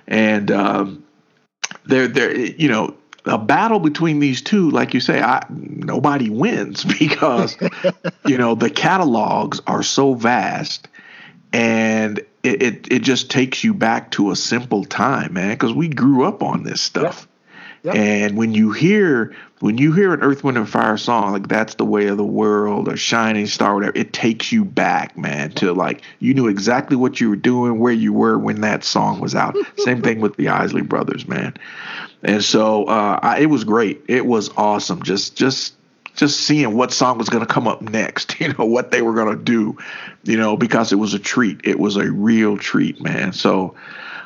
and um, they're they're you know a battle between these two, like you say, I nobody wins because you know the catalogs are so vast and it, it, it just takes you back to a simple time, man, because we grew up on this stuff. Yep. And when you hear when you hear an Earth, Wind, and Fire song, like that's the way of the world or Shining Star, whatever, it takes you back, man, to like you knew exactly what you were doing, where you were when that song was out. Same thing with the Isley Brothers, man. And so uh, I, it was great. It was awesome. Just just just seeing what song was going to come up next, you know, what they were going to do, you know, because it was a treat. It was a real treat, man. So,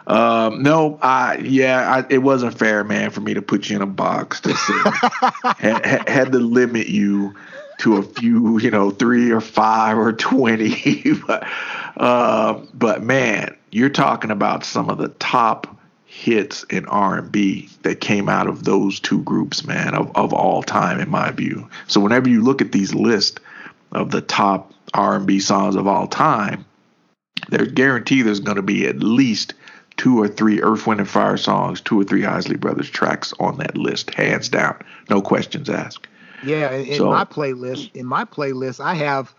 um, no, I, yeah, I, it wasn't fair, man, for me to put you in a box to say, had, had- had to limit you to a few, you know, three or five or 20. but, uh, but man, you're talking about some of the top hits in R&B that came out of those two groups, man, of, of all time in my view. So whenever you look at these lists of the top R&B songs of all time, there's guarantee there's going to be at least two or three Earth, Wind, and Fire songs, two or three Isley Brothers tracks on that list, hands down, no questions asked. Yeah, in, So- my playlist, in my playlist, I have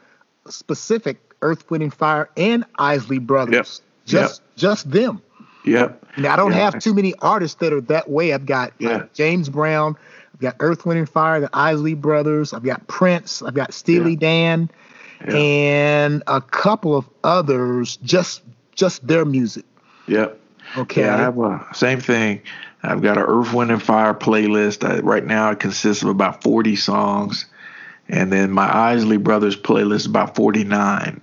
specific Earth, Wind, and Fire and Isley Brothers. Yep. Just just them. Yep. Now I don't Yeah. have too many artists that are that way. I've got Yeah. like James Brown, I've got Earth, Wind, and Fire, the Isley Brothers, I've got Prince, I've got Steely Yeah. Dan, and a couple of others. Just just their music. Yep. Okay. Yeah, I have a same thing. I've got an Earth, Wind, and Fire playlist. I, right now, it consists of about 40 songs, and then my Isley Brothers playlist is about 49.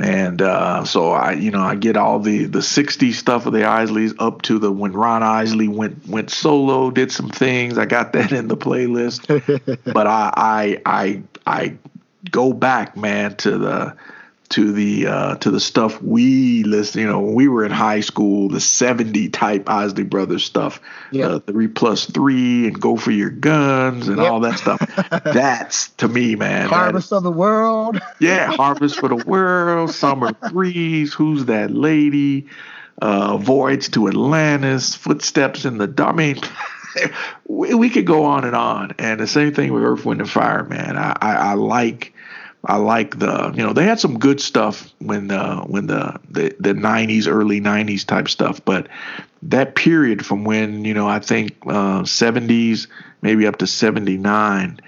And uh, so I, you know, I get all the the 60s stuff of the Isleys up to the when Ron Isley went went solo, did some things. I got that in the playlist. but I I I I go back, man, to the to the uh, to the stuff we listen. You know, when we were in high school, the '70 type Isley Brothers stuff, Yeah. uh, three plus three, and go for your guns and Yep. all that stuff. That's to me, man. that Harvest of the World. yeah, Harvest for the World, Summer Breeze, Who's That Lady, uh, Voyage to Atlantis, Footsteps in the Dark. I mean, we, we could go on and on. And the same thing with Earth, Wind, and Fire, man. I, I, I like. I like the you know they had some good stuff when the when the the, the 90s early 90s type stuff but that period from when you know I think uh, 70s maybe up to 79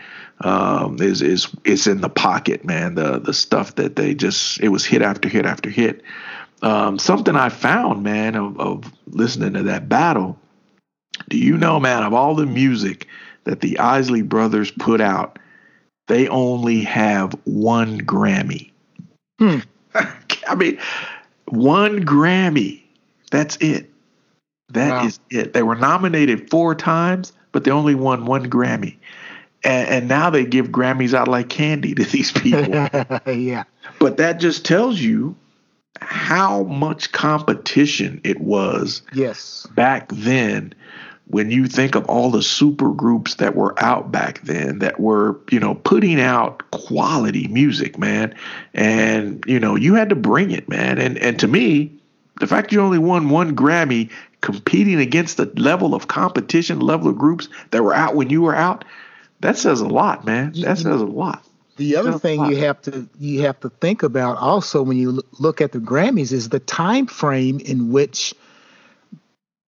um, is is is in the pocket, man. The the stuff that they just it was hit after hit after hit. Um, something I found, man, of, of listening to that battle. Do you know, man, of all the music that the Isley Brothers put out, they only have one Grammy. Hmm. I mean, one Grammy. That's it. That is Wow. it. They were nominated four times, but they only won one Grammy. And, and now they give Grammys out like candy to these people. yeah. but that just tells you how much competition it was Yes. back then when you think of all the super groups that were out back then that were you know putting out quality music man and you know you had to bring it man and and to me the fact you only won one grammy competing against the level of competition level of groups that were out when you were out that says a lot man. That says a lot. The other thing you have to you have to think about also when you look at the Grammys is the time frame in which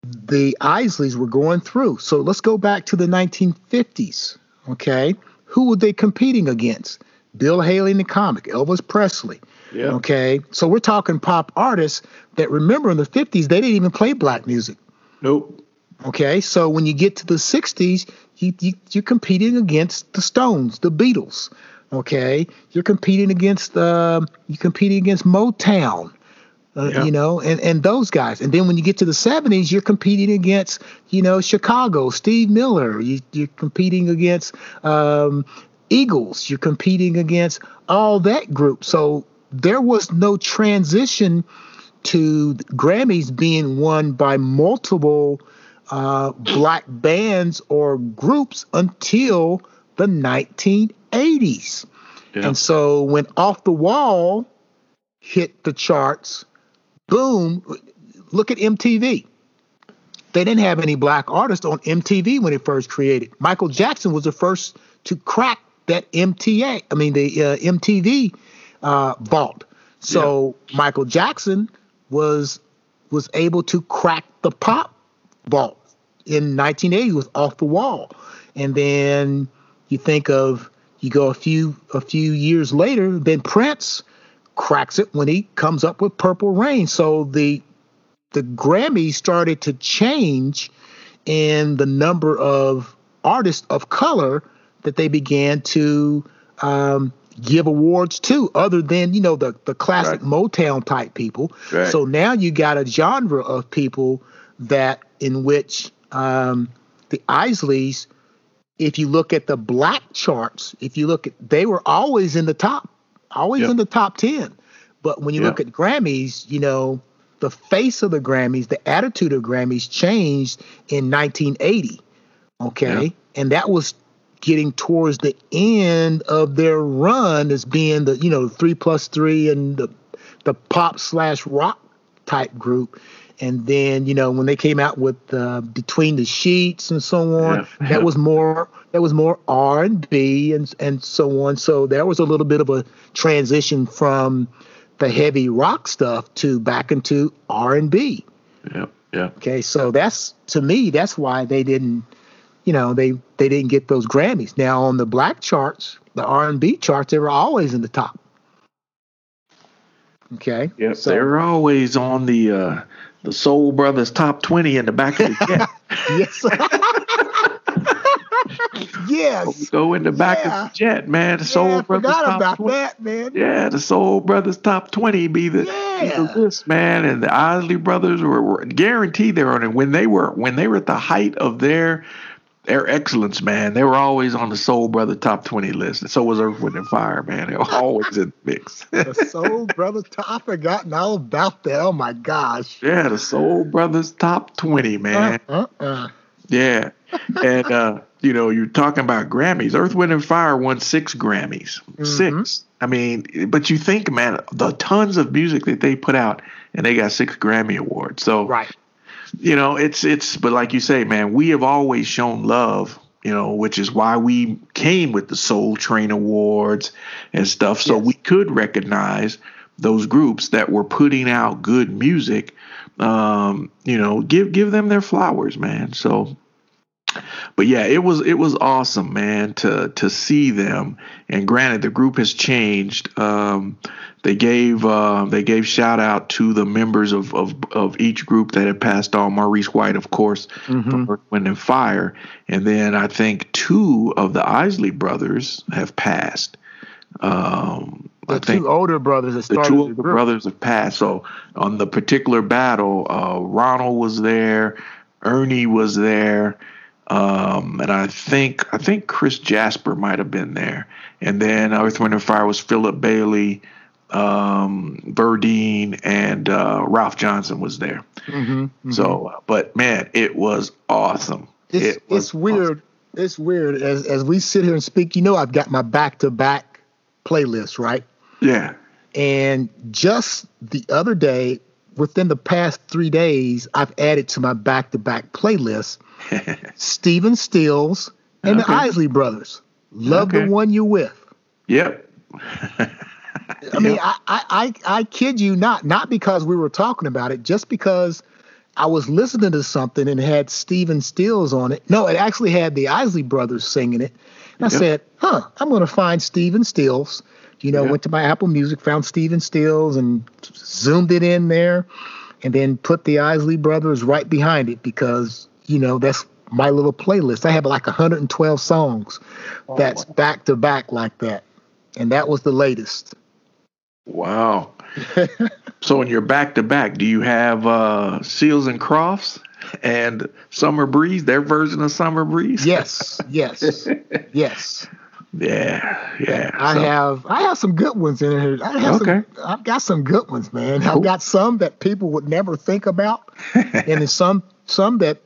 the Isleys were going through. So let's go back to the 1950s. Okay, who were they competing against? Bill Haley and the comic, Elvis Presley. yeah Okay, so we're talking pop artists that remember in the 50s they didn't even play black music. nope Okay, so when you get to the 60s, you, you, you're competing against the Stones, the Beatles. Okay, you're competing against um, you're competing against Motown. Uh, Yeah. You know, and, and those guys. And then when you get to the 70s, you're competing against, you know, Chicago, Steve Miller. You, you're competing against um, Eagles. You're competing against all that group. So there was no transition to Grammys being won by multiple uh, black bands or groups until the 1980s. yeah And so when Off the Wall hit the charts, boom, look at MTV. They didn't have any black artists on MTV when it first created. Michael Jackson was the first to crack that MTA, I mean the uh, MTV uh, vault. So Michael Jackson was was able to crack the pop vault in 1980 with Off the Wall, and then you think of you go a few a few years later, then Prince cracks it when he comes up with Purple Rain. So the the Grammys started to change in the number of artists of color that they began to um, give awards to, other than you know the the classic Right. Motown type people. Right. So now you got a genre of people that in which um, the Isleys, if you look at the black charts, if you look at they were always in the top, always Yep. in the top ten. But when you look at Grammys, you know the face of the Grammys, the attitude of Grammys changed in 1980. Okay, Yeah. and that was getting towards the end of their run as being the you know three plus three and the the pop slash rock type group. And then you know when they came out with uh, Between the Sheets and so on, Yeah. that was more that was more R and B and and so on. So there was a little bit of a transition from the heavy rock stuff to back into R and B. yeah yeah Okay, so that's to me that's why they didn't, you know, they they didn't get those Grammys. Now on the black charts, the R and B charts, they were always in the top. Okay. Yep, So they're always on the uh, the Soul Brothers top twenty in the back of the jet. yes. yes. Go in the back Yeah. of the jet, man. The Soul yeah, I Brothers forgot top about 20. that, man. Yeah, the Soul Brothers top twenty be the, be the list, man. And the Isley Brothers were, were guaranteed they were on it when they were when they were at the height of their their excellence, man. They were always on the Soul Brother top twenty list, and so was Earth, Wind, and Fire, man. They were always in the mix. the Soul Brother top. I forgotten all about that. Oh my gosh. Yeah, the Soul Brothers top twenty, man. Uh, uh, uh. Yeah, and uh, you know, you're talking about Grammys. Earth, Wind, and Fire won six Grammys. Mm-hmm. Six. I mean, but you think, man, the tons of music that they put out, and they got six Grammy awards. So right you know, it's it's but like you say, man, we have always shown love, you know, which is why we came with the Soul Train Awards and stuff, so yes. we could recognize those groups that were putting out good music. Um, you know, give give them their flowers, man. So but yeah, it was it was awesome, man, to to see them. And granted, the group has changed. Um, they gave uh, they gave shout out to the members of, of of each group that had passed on. Maurice White, of course, mm-hmm. from Earth, Wind and Fire, and then I think two of the Isley brothers have passed. Um, the two older brothers that the two older the brothers have passed. So on the particular battle, uh, Ronald was there, Ernie was there. Um, and I think I think Chris Jasper might have been there. And then Earth, Wind, and Fire was Philip Bailey, um, Verdine, and uh, Ralph Johnson was there. Mm-hmm, mm-hmm. So, but man, it was awesome. It's, it was it's weird. Awesome. It's weird as as we sit here and speak. You know, I've got my back to back playlist, right? Yeah. And just the other day, within the past three days, I've added to my back to back playlist Stephen Stills and okay. the Isley Brothers. Love okay. the one you're with. Yep. I mean, I, I, I kid you not, not because we were talking about it, just because I was listening to something and had Stephen Stills on it. No, it actually had the Isley Brothers singing it. And I said, huh, I'm going to find Stephen Stills. You know, yep. went to my Apple Music, found Stephen Stills and zoomed it in there and then put the Isley Brothers right behind it because you know, that's my little playlist. I have like 112 songs oh, that's back to back like that. And that was the latest. Wow. so when you're back to back, do you have uh, Seals and Crofts and Summer Breeze, their version of Summer Breeze? Yes, yes, yes. Yeah, yeah. I so. have I have some good ones in here. I have okay. Some, I've got some good ones, man. I've got some that people would never think about, and then some some that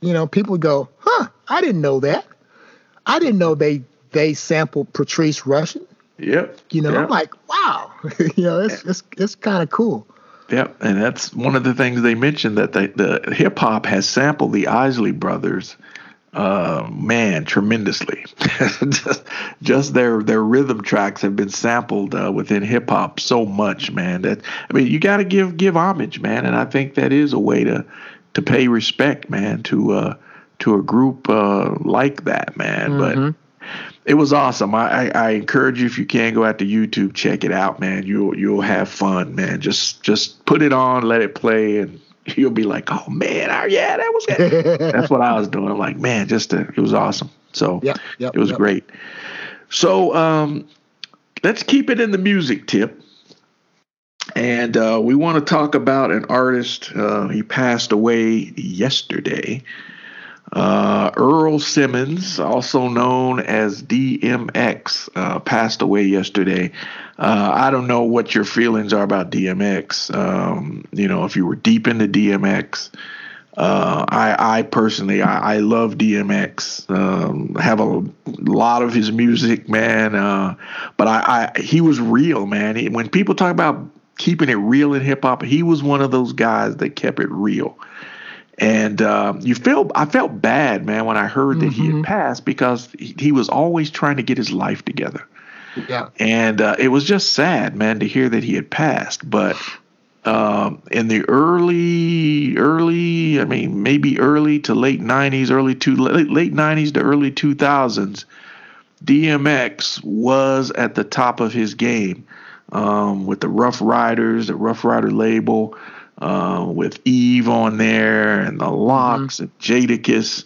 you know, people go, huh, I didn't know that. I didn't know they they sampled Patrice Rushen. Yep. You know, yep. I'm like, wow. you know, it's it's it's kind of cool. Yep, and that's one of the things they mentioned that the, the hip hop has sampled the Isley brothers, uh, man, tremendously. just, just their their rhythm tracks have been sampled uh, within hip hop so much, man. That I mean, you got to give give homage, man, and I think that is a way to to pay respect, man, to uh, to a group uh, like that, man. Mm-hmm. But it was awesome. I, I, I, encourage you if you can go out to YouTube, check it out, man. You'll you'll have fun, man. Just just put it on, let it play, and you'll be like, oh man, oh, yeah, that was good. That's what I was doing. I'm like, man, just to, it was awesome. So yep, yep, it was yep. great. So um, let's keep it in the music tip. And uh, we want to talk about an artist. Uh, he passed away yesterday. Uh, Earl Simmons, also known as DMX, uh, passed away yesterday. Uh, I don't know what your feelings are about DMX. Um, you know, if you were deep into DMX, uh, I, I personally, I, I love DMX. Um, have a lot of his music, man. Uh, but I, I, he was real, man. He, when people talk about keeping it real in hip hop. He was one of those guys that kept it real. And uh, you feel I felt bad, man, when I heard mm-hmm. that he had mm-hmm. passed because he, he, was always trying to get his life together. Yeah. And uh, it was just sad, man, to hear that he had passed. But um, in the early, early, I mean, maybe early to late '90s, early to late, late '90s to early 2000s, DMX was at the top of his game um, with the Ruff Ryders, the Ruff Ryder label, uh, with Eve on there and the LOX mm-hmm. and Jadakiss.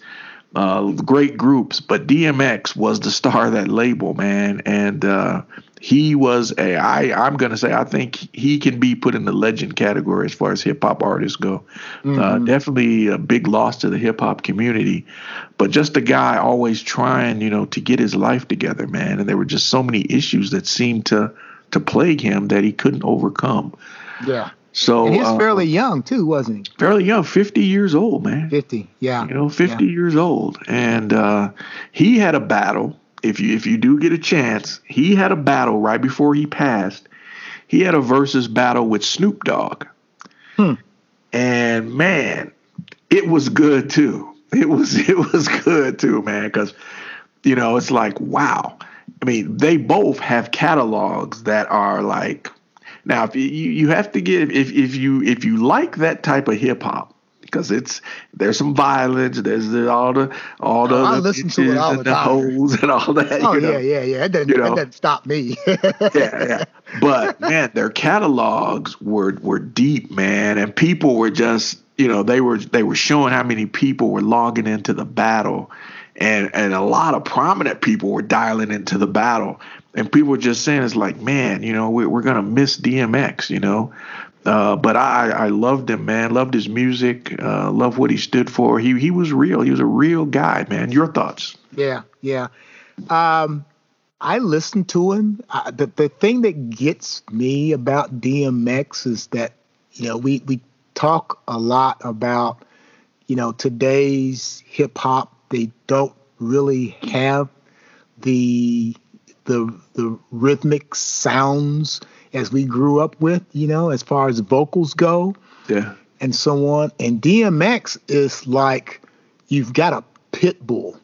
Uh, great groups, but DMX was the star of that label, man, and uh, he was a I I'm gonna say I think he can be put in the legend category as far as hip hop artists go. Uh, mm-hmm. Uh, definitely a big loss to the hip hop community, but just a guy always trying, you know, to get his life together, man. And there were just so many issues that seemed to to plague him that he couldn't overcome. Yeah. So and he's uh, fairly young too, wasn't he? Fairly young, fifty years old, man. Fifty, yeah. You know, fifty yeah. years old, and uh, he had a battle. If you if you do get a chance, he had a battle right before he passed. He had a versus battle with Snoop Dogg, hmm. and man, it was good too. It was it was good too, man, because you know it's like wow. I mean, they both have catalogs that are like now, if you you have to get if if you if you like that type of hip hop because it's there's some violence, there's the, all the all the, oh, I listen to it all the, the hoes and all that. Oh you know? yeah, yeah, yeah. It doesn't, you know? it doesn't stop me. yeah, yeah. But man, their catalogs were were deep, man, and people were just you know they were they were showing how many people were logging into the battle and and a lot of prominent people were dialing into the battle and people were just saying it's like man you know we, we're gonna miss dmx you know uh, but I, I loved him, man. Loved his music. Uh, loved what he stood for. He he was real. He was a real guy, man. Your thoughts? Yeah, yeah. Um, I listened to him. I, the the thing that gets me about DMX is that you know we we talk a lot about you know today's hip hop they don't really have the the the rhythmic sounds as we grew up with, you know, as far as vocals go. Yeah. And so on. And DMX is like you've got a pit bull.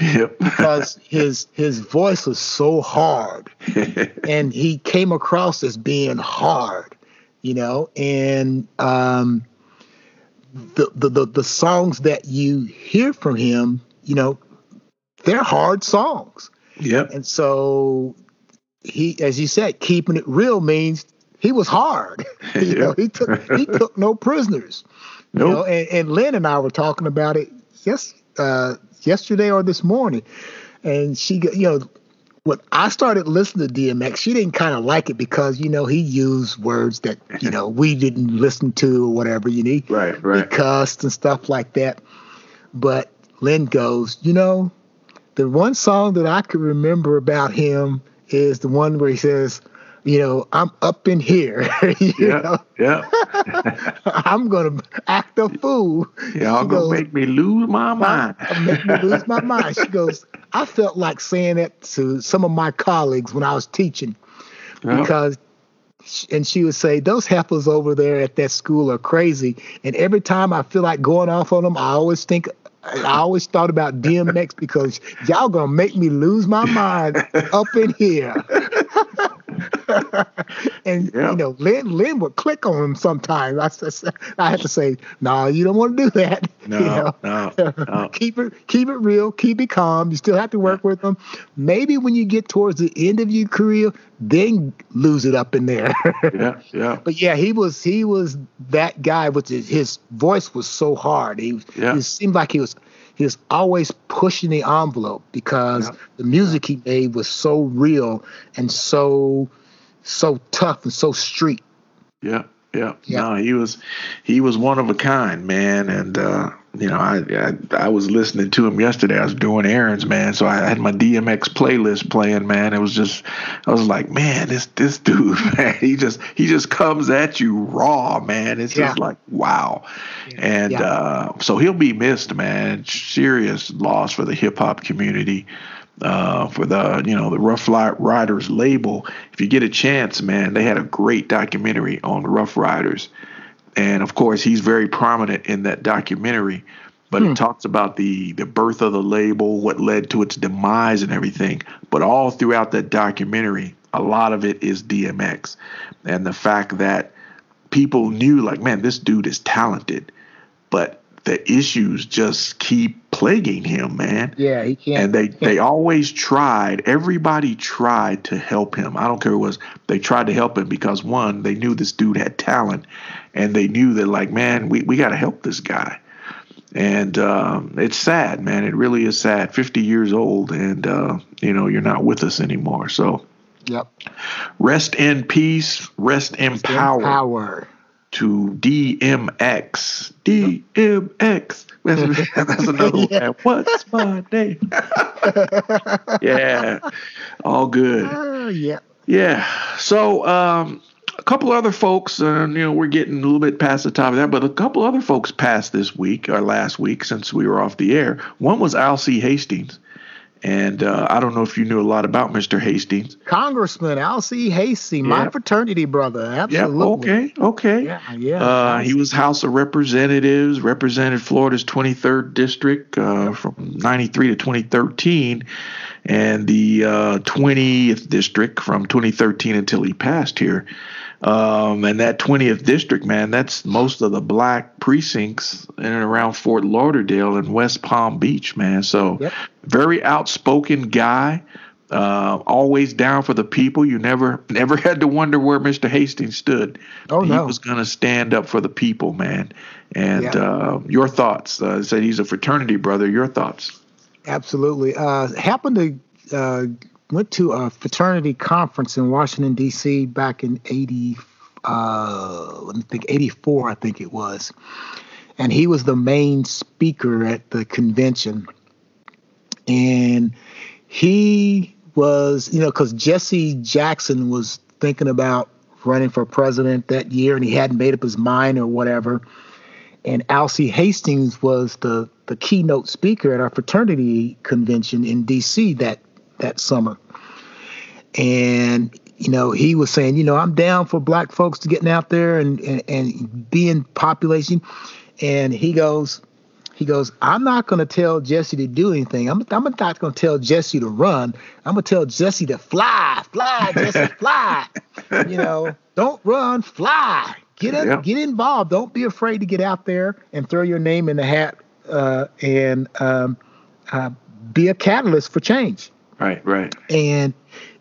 Yep. because his his voice was so hard. and he came across as being hard, you know, and um the, the, the, the songs that you hear from him, you know, they're hard songs. Yeah. And so he, as you said, keeping it real means he was hard. you yep. know, he took he took no prisoners. Nope. You know, and, and Lynn and I were talking about it yes uh, yesterday or this morning, and she, you know, when I started listening to DMX, she didn't kind of like it because you know he used words that you know we didn't listen to or whatever. You need, right, right, he cussed and stuff like that. But Lynn goes, you know, the one song that I could remember about him is the one where he says, you know, I'm up in here. yeah, know? yeah. I'm gonna act a fool. Y'all gonna goes, make me lose my mind. make me lose my mind. She goes, I felt like saying that to some of my colleagues when I was teaching, because, and she would say, those heifers over there at that school are crazy. And every time I feel like going off on them, I always think I always thought about DMX because y'all gonna make me lose my mind up in here. and you know, Lynn Lynn would click on him sometimes. I, I had to say, "No, nah, you don't want to do that. No, you know? no, no. keep it keep it real, keep it calm. You still have to work with them. Maybe when you get towards the end of your career, then lose it up in there. yeah, yeah. But yeah, he was he was that guy with his, his voice was so hard. He, yeah. he seemed like he was he was always pushing the envelope because yeah. the music he made was so real and so so tough and so street. Yeah, yeah. yeah. No, he was he was one of a kind, man, and uh you know, I, I, I was listening to him yesterday. I was doing errands, man. So I had my DMX playlist playing, man. It was just, I was like, man, this this dude, man, he just he just comes at you raw, man. It's yeah. just like wow, yeah. and yeah. Uh, so he'll be missed, man. Serious loss for the hip hop community. Uh, for the you know the Ruff Ryders label, if you get a chance, man, they had a great documentary on the Ruff Ryders and of course he's very prominent in that documentary but hmm. it talks about the the birth of the label what led to its demise and everything but all throughout that documentary a lot of it is DMX and the fact that people knew like man this dude is talented but the issues just keep plaguing him, man. Yeah, he can't. And they they always tried. Everybody tried to help him. I don't care what it was. They tried to help him because one, they knew this dude had talent, and they knew that like, man, we we got to help this guy. And um, it's sad, man. It really is sad. Fifty years old, and uh, you know you're not with us anymore. So Yep. Rest in peace. Rest in Rest power. Power. To DMX. DMX. That's, that's another Yeah. one. What's my name? yeah. All good. Uh, yeah. Yeah. So, um, a couple other folks, uh, you know, we're getting a little bit past the top of that, but a couple other folks passed this week or last week since we were off the air. One was Alcee Hastings. And uh, I don't know if you knew a lot about Mr. Hastings. Congressman Alcee Hasty, my fraternity brother. Yeah. Absolutely. Okay. Okay. Yeah. Yeah. Uh, he was House of Representatives, represented Florida's 23rd district uh, from 93 to 2013, and the uh, 20th district from 2013 until he passed here. Um, and that 20th district, man, that's most of the black precincts in and around Fort Lauderdale and West Palm Beach, man. So, Yep. very outspoken guy. Uh, always down for the people. You never, never had to wonder where Mr. Hastings stood Oh, he no. was going to stand up for the people, man. And Yeah. uh, your thoughts? Uh, said he's a fraternity brother. Your thoughts? Absolutely. Uh, happened to uh, went to a fraternity conference in Washington D.C. back in eighty. Uh, let me think. Eighty four, I think it was, and he was the main speaker at the convention, and he was, you know, because Jesse Jackson was thinking about running for president that year, and he hadn't made up his mind or whatever and Alcee Hastings was the the keynote speaker at our fraternity convention in D.C. that that summer. And you know, he was saying, you know, I'm down for black folks to getting out there and and, and being population. And he goes, he goes, I'm not going to tell Jesse to do anything. I'm, I'm not going to tell Jesse to run. I'm going to tell Jesse to fly, fly, Jesse, fly. You know, don't run, fly. Get in, Yep. get involved. Don't be afraid to get out there and throw your name in the hat uh, and um, uh, be a catalyst for change. Right, right. And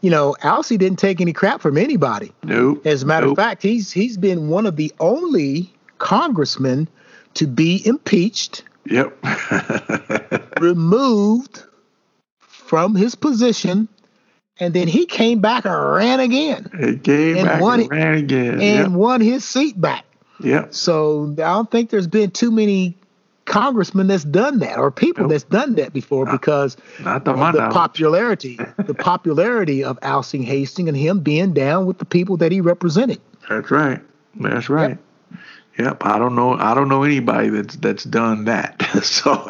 you know, Alcee didn't take any crap from anybody. Nope. As a matter nope. of fact, he's he's been one of the only congressmen to be impeached, Yep. removed from his position, and then he came back and ran again it came And back won and it- ran again. and won his seat back. Yep. Yep. So I don't think there's been too many congressmen that's done that or people Nope. that's done that before because Not the of the popularity, the popularity of Alcee Hastings and him being down with the people that he represented. That's right. That's right. Yep. I don't know. I don't know anybody that's that's done that. so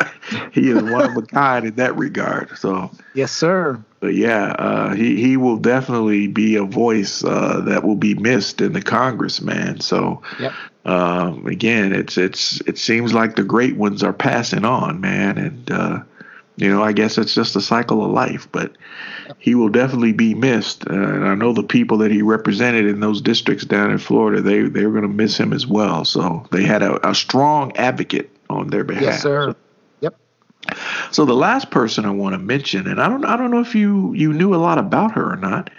he is one of a kind in that regard. So. Yes, sir. But yeah, uh, he he will definitely be a voice uh, that will be missed in the Congress, man. So Yep. um, again, it's it's it seems like the great ones are passing on, man, and uh, you know I guess it's just a cycle of life. But he will definitely be missed, uh, and I know the people that he represented in those districts down in Florida, they they were going to miss him as well. So they had a, a strong advocate on their behalf. Yes, sir. Yep. So the last person I want to mention, and I don't I don't know if you you knew a lot about her or not,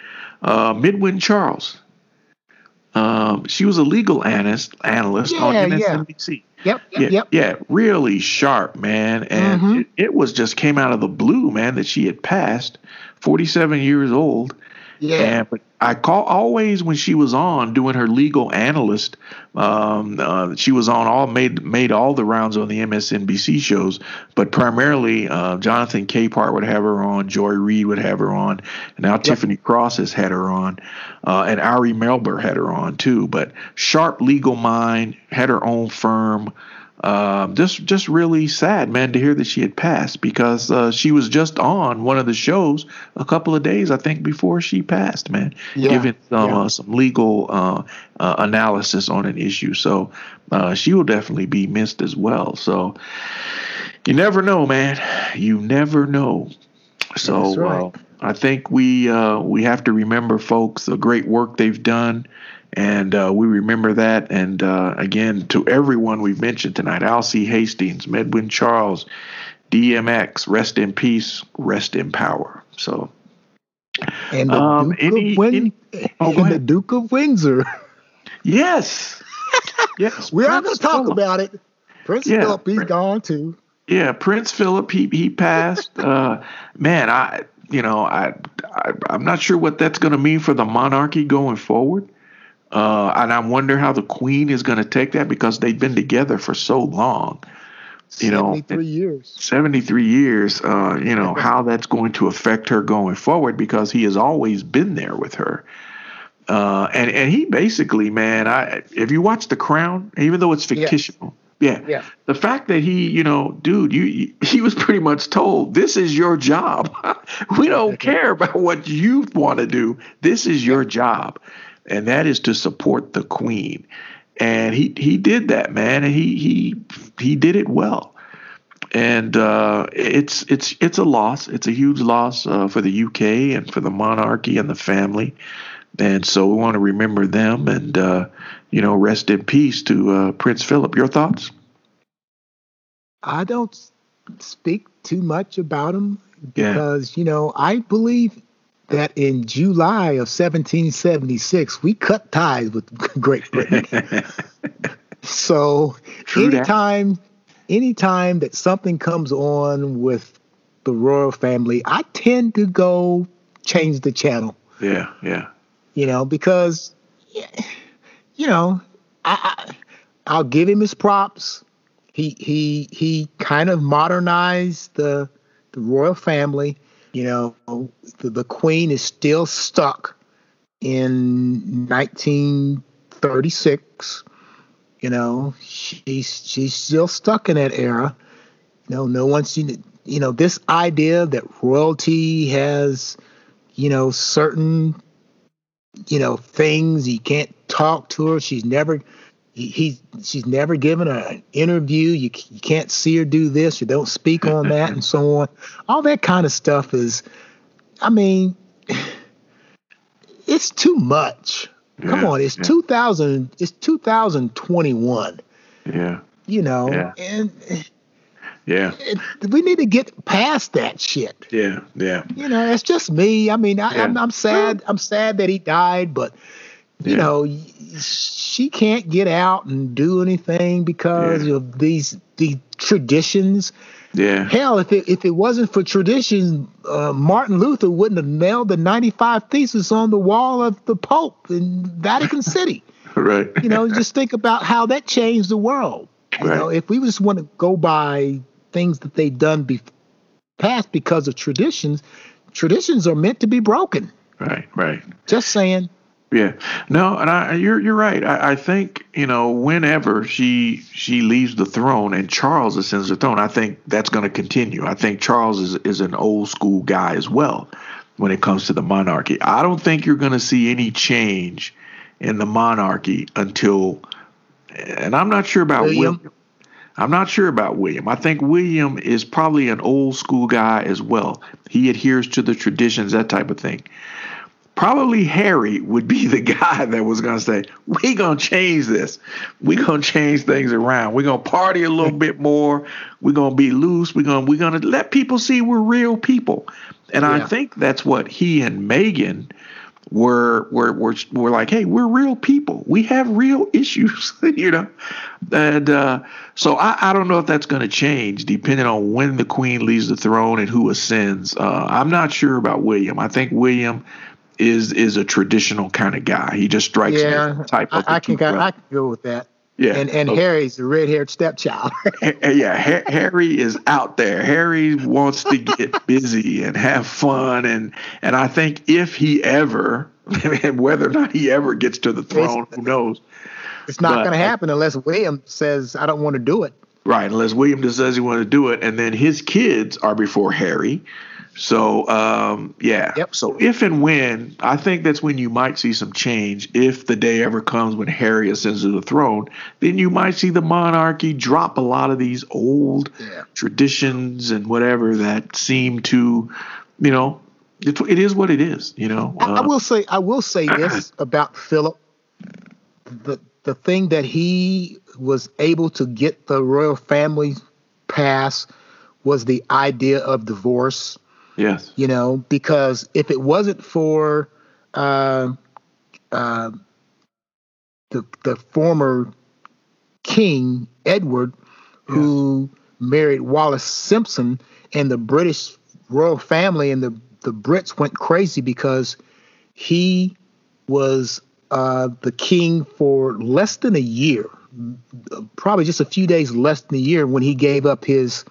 uh, Midwin Charles. Um, she was a legal analyst analyst on Yeah, yeah. MSNBC. Yep. Yep. Yeah, Yep. yeah, really sharp, man. And Mhm. it, it was just came out of the blue, man, that she had passed, 47 years old. Yeah. And but I call always when she was on doing her legal analyst, um, uh, she was on all made made all the rounds on the MSNBC shows, but primarily uh, Jonathan Capehart would have her on, Joy Reid would have her on, and now Tiffany Cross has had her on, uh, and Ari Melber had her on too. But sharp legal mind, had her own firm. Um, just just really sad, man, to hear that she had passed because uh, she was just on one of the shows a couple of days, I think, before she passed, man, Yeah, giving some yeah. uh, some legal uh, uh, analysis on an issue. So uh, she will definitely be missed as well. So you never know, man. You never know. So right. uh, I think we uh, we have to remember, folks, the great work they've done. And uh, we remember that. And uh, again, to everyone we've mentioned tonight Alcee Hastings, Midwin Charles, DMX, rest in peace, rest in power. So, And the Um, Duke any- of Win- any- oh, and the. Duke of Windsor. yes. yes. We are going to talk about it. Prince Yeah, Philip, he's Prin- gone too. Yeah, Prince Philip, he, he passed. uh, man, I you know, I, I am not sure what that's going to mean for the monarchy going forward. Uh, and I wonder how the queen is going to take that because they've been together for so long. You know, 73 years. 73 years, uh, you know, how that's going to affect her going forward because he has always been there with her. Uh, and, and he basically, man, I if you watch The Crown, even though it's fictional, yeah. Yeah. The fact that he, you know, dude, you he was pretty much told this is your job. we don't care about what you want to do. This is your job. And that is to support the queen. And he he did that, man, and he he he did it well. And uh, it's it's it's a loss. It's a huge loss uh, for the UK and for the monarchy and the family. And so we want to remember them and, uh, you know, rest in peace to uh, Prince Philip. Your thoughts? I don't speak too much about him because, yeah. you know, I believe that in July of 1776, we cut ties with Great Britain. so True anytime, that. anytime that something comes on with the royal family, I tend to go change the channel. Yeah, yeah you know, because, you know, I, I will give him his props. He he he kind of modernized the the royal family. You know, the, the queen is still stuck in 1936. You know, she's she's still stuck in that era. You know, no one's seen it. You know, this idea that royalty has, you know, certain you know things. He can't talk to her. She's never he, he she's never given an interview. You, you can't see her do this. You don't speak on that, and so on. All that kind of stuff is, I mean, it's too much. Yeah, Come on, it's yeah. 2000. It's 2021. Yeah. You know, yeah. and yeah. we need to get past that shit. Yeah, yeah. You know, it's just me. I mean, I, am I'm, I'm sad. I'm sad that he died, but you yeah. know, she can't get out and do anything because yeah. of these the traditions. Yeah. Hell, if it if it wasn't for tradition, uh, Martin Luther wouldn't have nailed the 95 thesis on the wall of the Pope in Vatican City. right. You know, just think about how that changed the world. You right. know, if we just want to go by things that they've done be- past because of traditions. Traditions are meant to be broken. Right, right. Just saying. Yeah, no, and I, you're you're right. I, I think you know whenever she she leaves the throne and Charles ascends the throne, I think that's going to continue. I think Charles is is an old school guy as well when it comes to the monarchy. I don't think you're going to see any change in the monarchy until, and I'm not sure about William. William I'm not sure about William. I think William is probably an old school guy as well. He adheres to the traditions, that type of thing. Probably Harry would be the guy that was going to say, "We gonna change this. We gonna change things around. We gonna party a little bit more. We gonna be loose. We gonna we gonna let people see we're real people." And yeah. I think that's what he and Meghan were were were were like, hey, we're real people. We have real issues, you know. And uh, so I, I don't know if that's going to change depending on when the queen leaves the throne and who ascends. Uh, I'm not sure about William. I think William is is a traditional kind of guy. He just strikes yeah, me type of. I, I can go, I can go with that. Yeah. And and okay. Harry's the red haired stepchild. yeah, Harry is out there. Harry wants to get busy and have fun and and I think if he ever and whether or not he ever gets to the throne, it's, who knows? It's not going to happen unless William says I don't want to do it. Right, unless William just says he want to do it, and then his kids are before Harry. So um, yeah. Yep. So if and when I think that's when you might see some change. If the day ever comes when Harry ascends to the throne, then you might see the monarchy drop a lot of these old yeah. traditions and whatever that seem to, you know, it, it is what it is. You know. Uh, I, I will say I will say this about Philip. The the thing that he was able to get the royal family pass was the idea of divorce Yes. You know, because if it wasn't for uh, uh, the the former king Edward, who married Wallis Simpson, and the British royal family and the the Brits went crazy because he was uh, the king for less than a year, probably just a few days less than a year when he gave up his,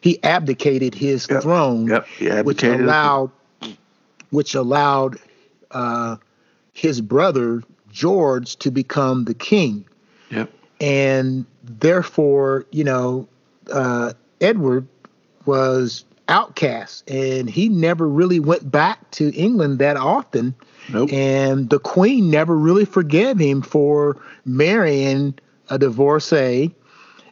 he abdicated his Yep. throne, Yep. He which allowed, which allowed uh, his brother George to become the king Yep. and therefore, you know, uh, Edward was outcast, and he never really went back to England that often. Nope. And the Queen never really forgave him for marrying a divorcee,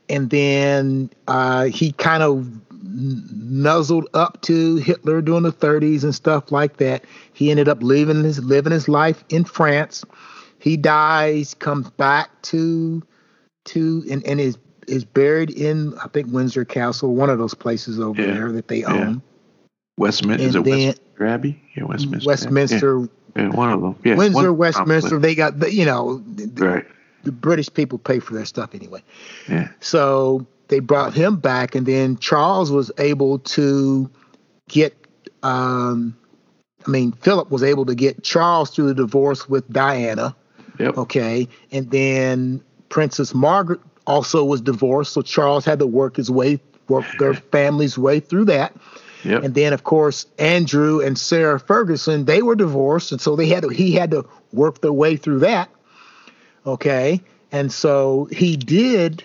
and then uh, he kind of nuzzled up to Hitler during the 30s and stuff like that. He ended up living his living his life in France. He dies, comes back to to and, and is is buried in I think Windsor Castle, one of those places over Yeah. there that they Yeah. own. Westminster. Is it then- Westminster Abbey? Yeah, Westminster. Westminster, Yeah, one of them. Yeah. Windsor, Westminster. They got the, you know Right. The British people pay for their stuff anyway. Yeah. So they brought him back, and then Charles was able to get. Um, I mean, Philip was able to get Charles through the divorce with Diana. Yep. Okay, and then Princess Margaret also was divorced, so Charles had to work his way, work their family's way through that. Yep. And then, of course, Andrew and Sarah Ferguson, they were divorced, and so they had to, he had to work their way through that. Okay, and so he did,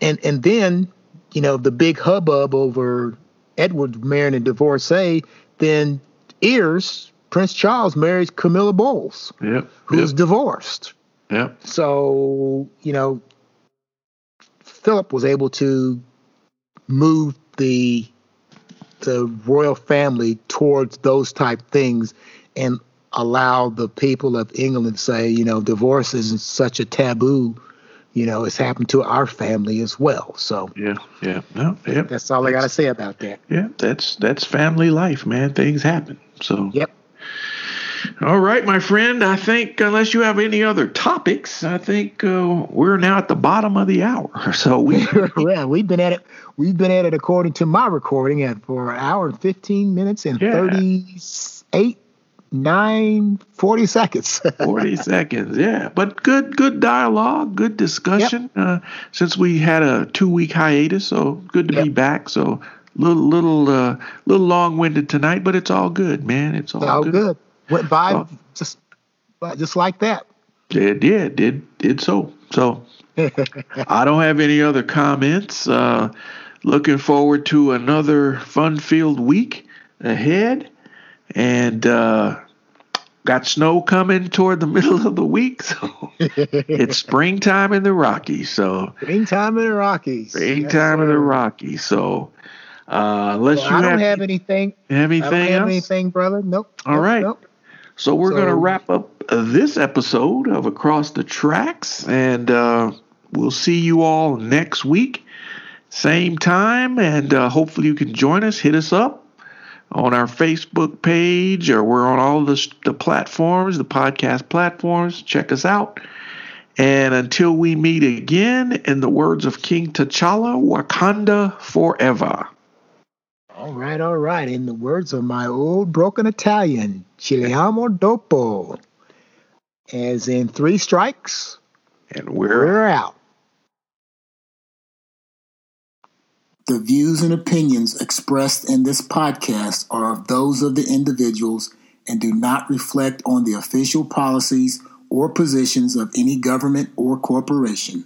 and and, then, you know, the big hubbub over Edward marrying a divorcee. Then Ears, Prince Charles marries Camilla Bowles, Yep. who's Yep. divorced. Yep. So, you know, Philip was able to move the the royal family towards those type things and allow the people of England to say, you know, divorce isn't such a taboo. You know, it's happened to our family as well. So Yeah. Yeah. No. Yep. that's all I got to say about that. Yeah. That's that's family life, man. Things happen. So. Yep. All right, my friend. I think unless you have any other topics, I think uh, we're now at the bottom of the hour. So we. well, we've been at it. We've been at it according to my recording at for an hour and fifteen minutes and Yeah. thirty-eight, nine, forty seconds. 40 seconds yeah but good good dialogue good discussion uh, since we had a two week hiatus so good to be back so little little uh, little long-winded tonight but it's all good man it's all, All good. good. Went by Oh. just just like that. it did did did so so i don't have any other comments uh, looking forward to another fun-filled week ahead and uh, got snow coming toward the middle of the week so it's springtime in the Rockies, so Springtime in the Rockies. springtime in the. Rockies. So uh, unless Well, you I don't have, have anything. anything I don't have anything, brother. Nope. All nope, right. Nope. so we're gonna wrap up this episode of Across the Tracks, and uh, we'll see you all next week, same time, and uh, hopefully you can join us. Hit us up on our Facebook page, or we're on all the the platforms, the podcast platforms. Check us out. And until we meet again, in the words of King T'Challa, Wakanda forever. All right, all right. In the words of my old broken Italian, Chiliamo dopo. As in three strikes, And we're we're out. The views and opinions expressed in this podcast are of those of the individuals and do not reflect on the official policies or positions of any government or corporation.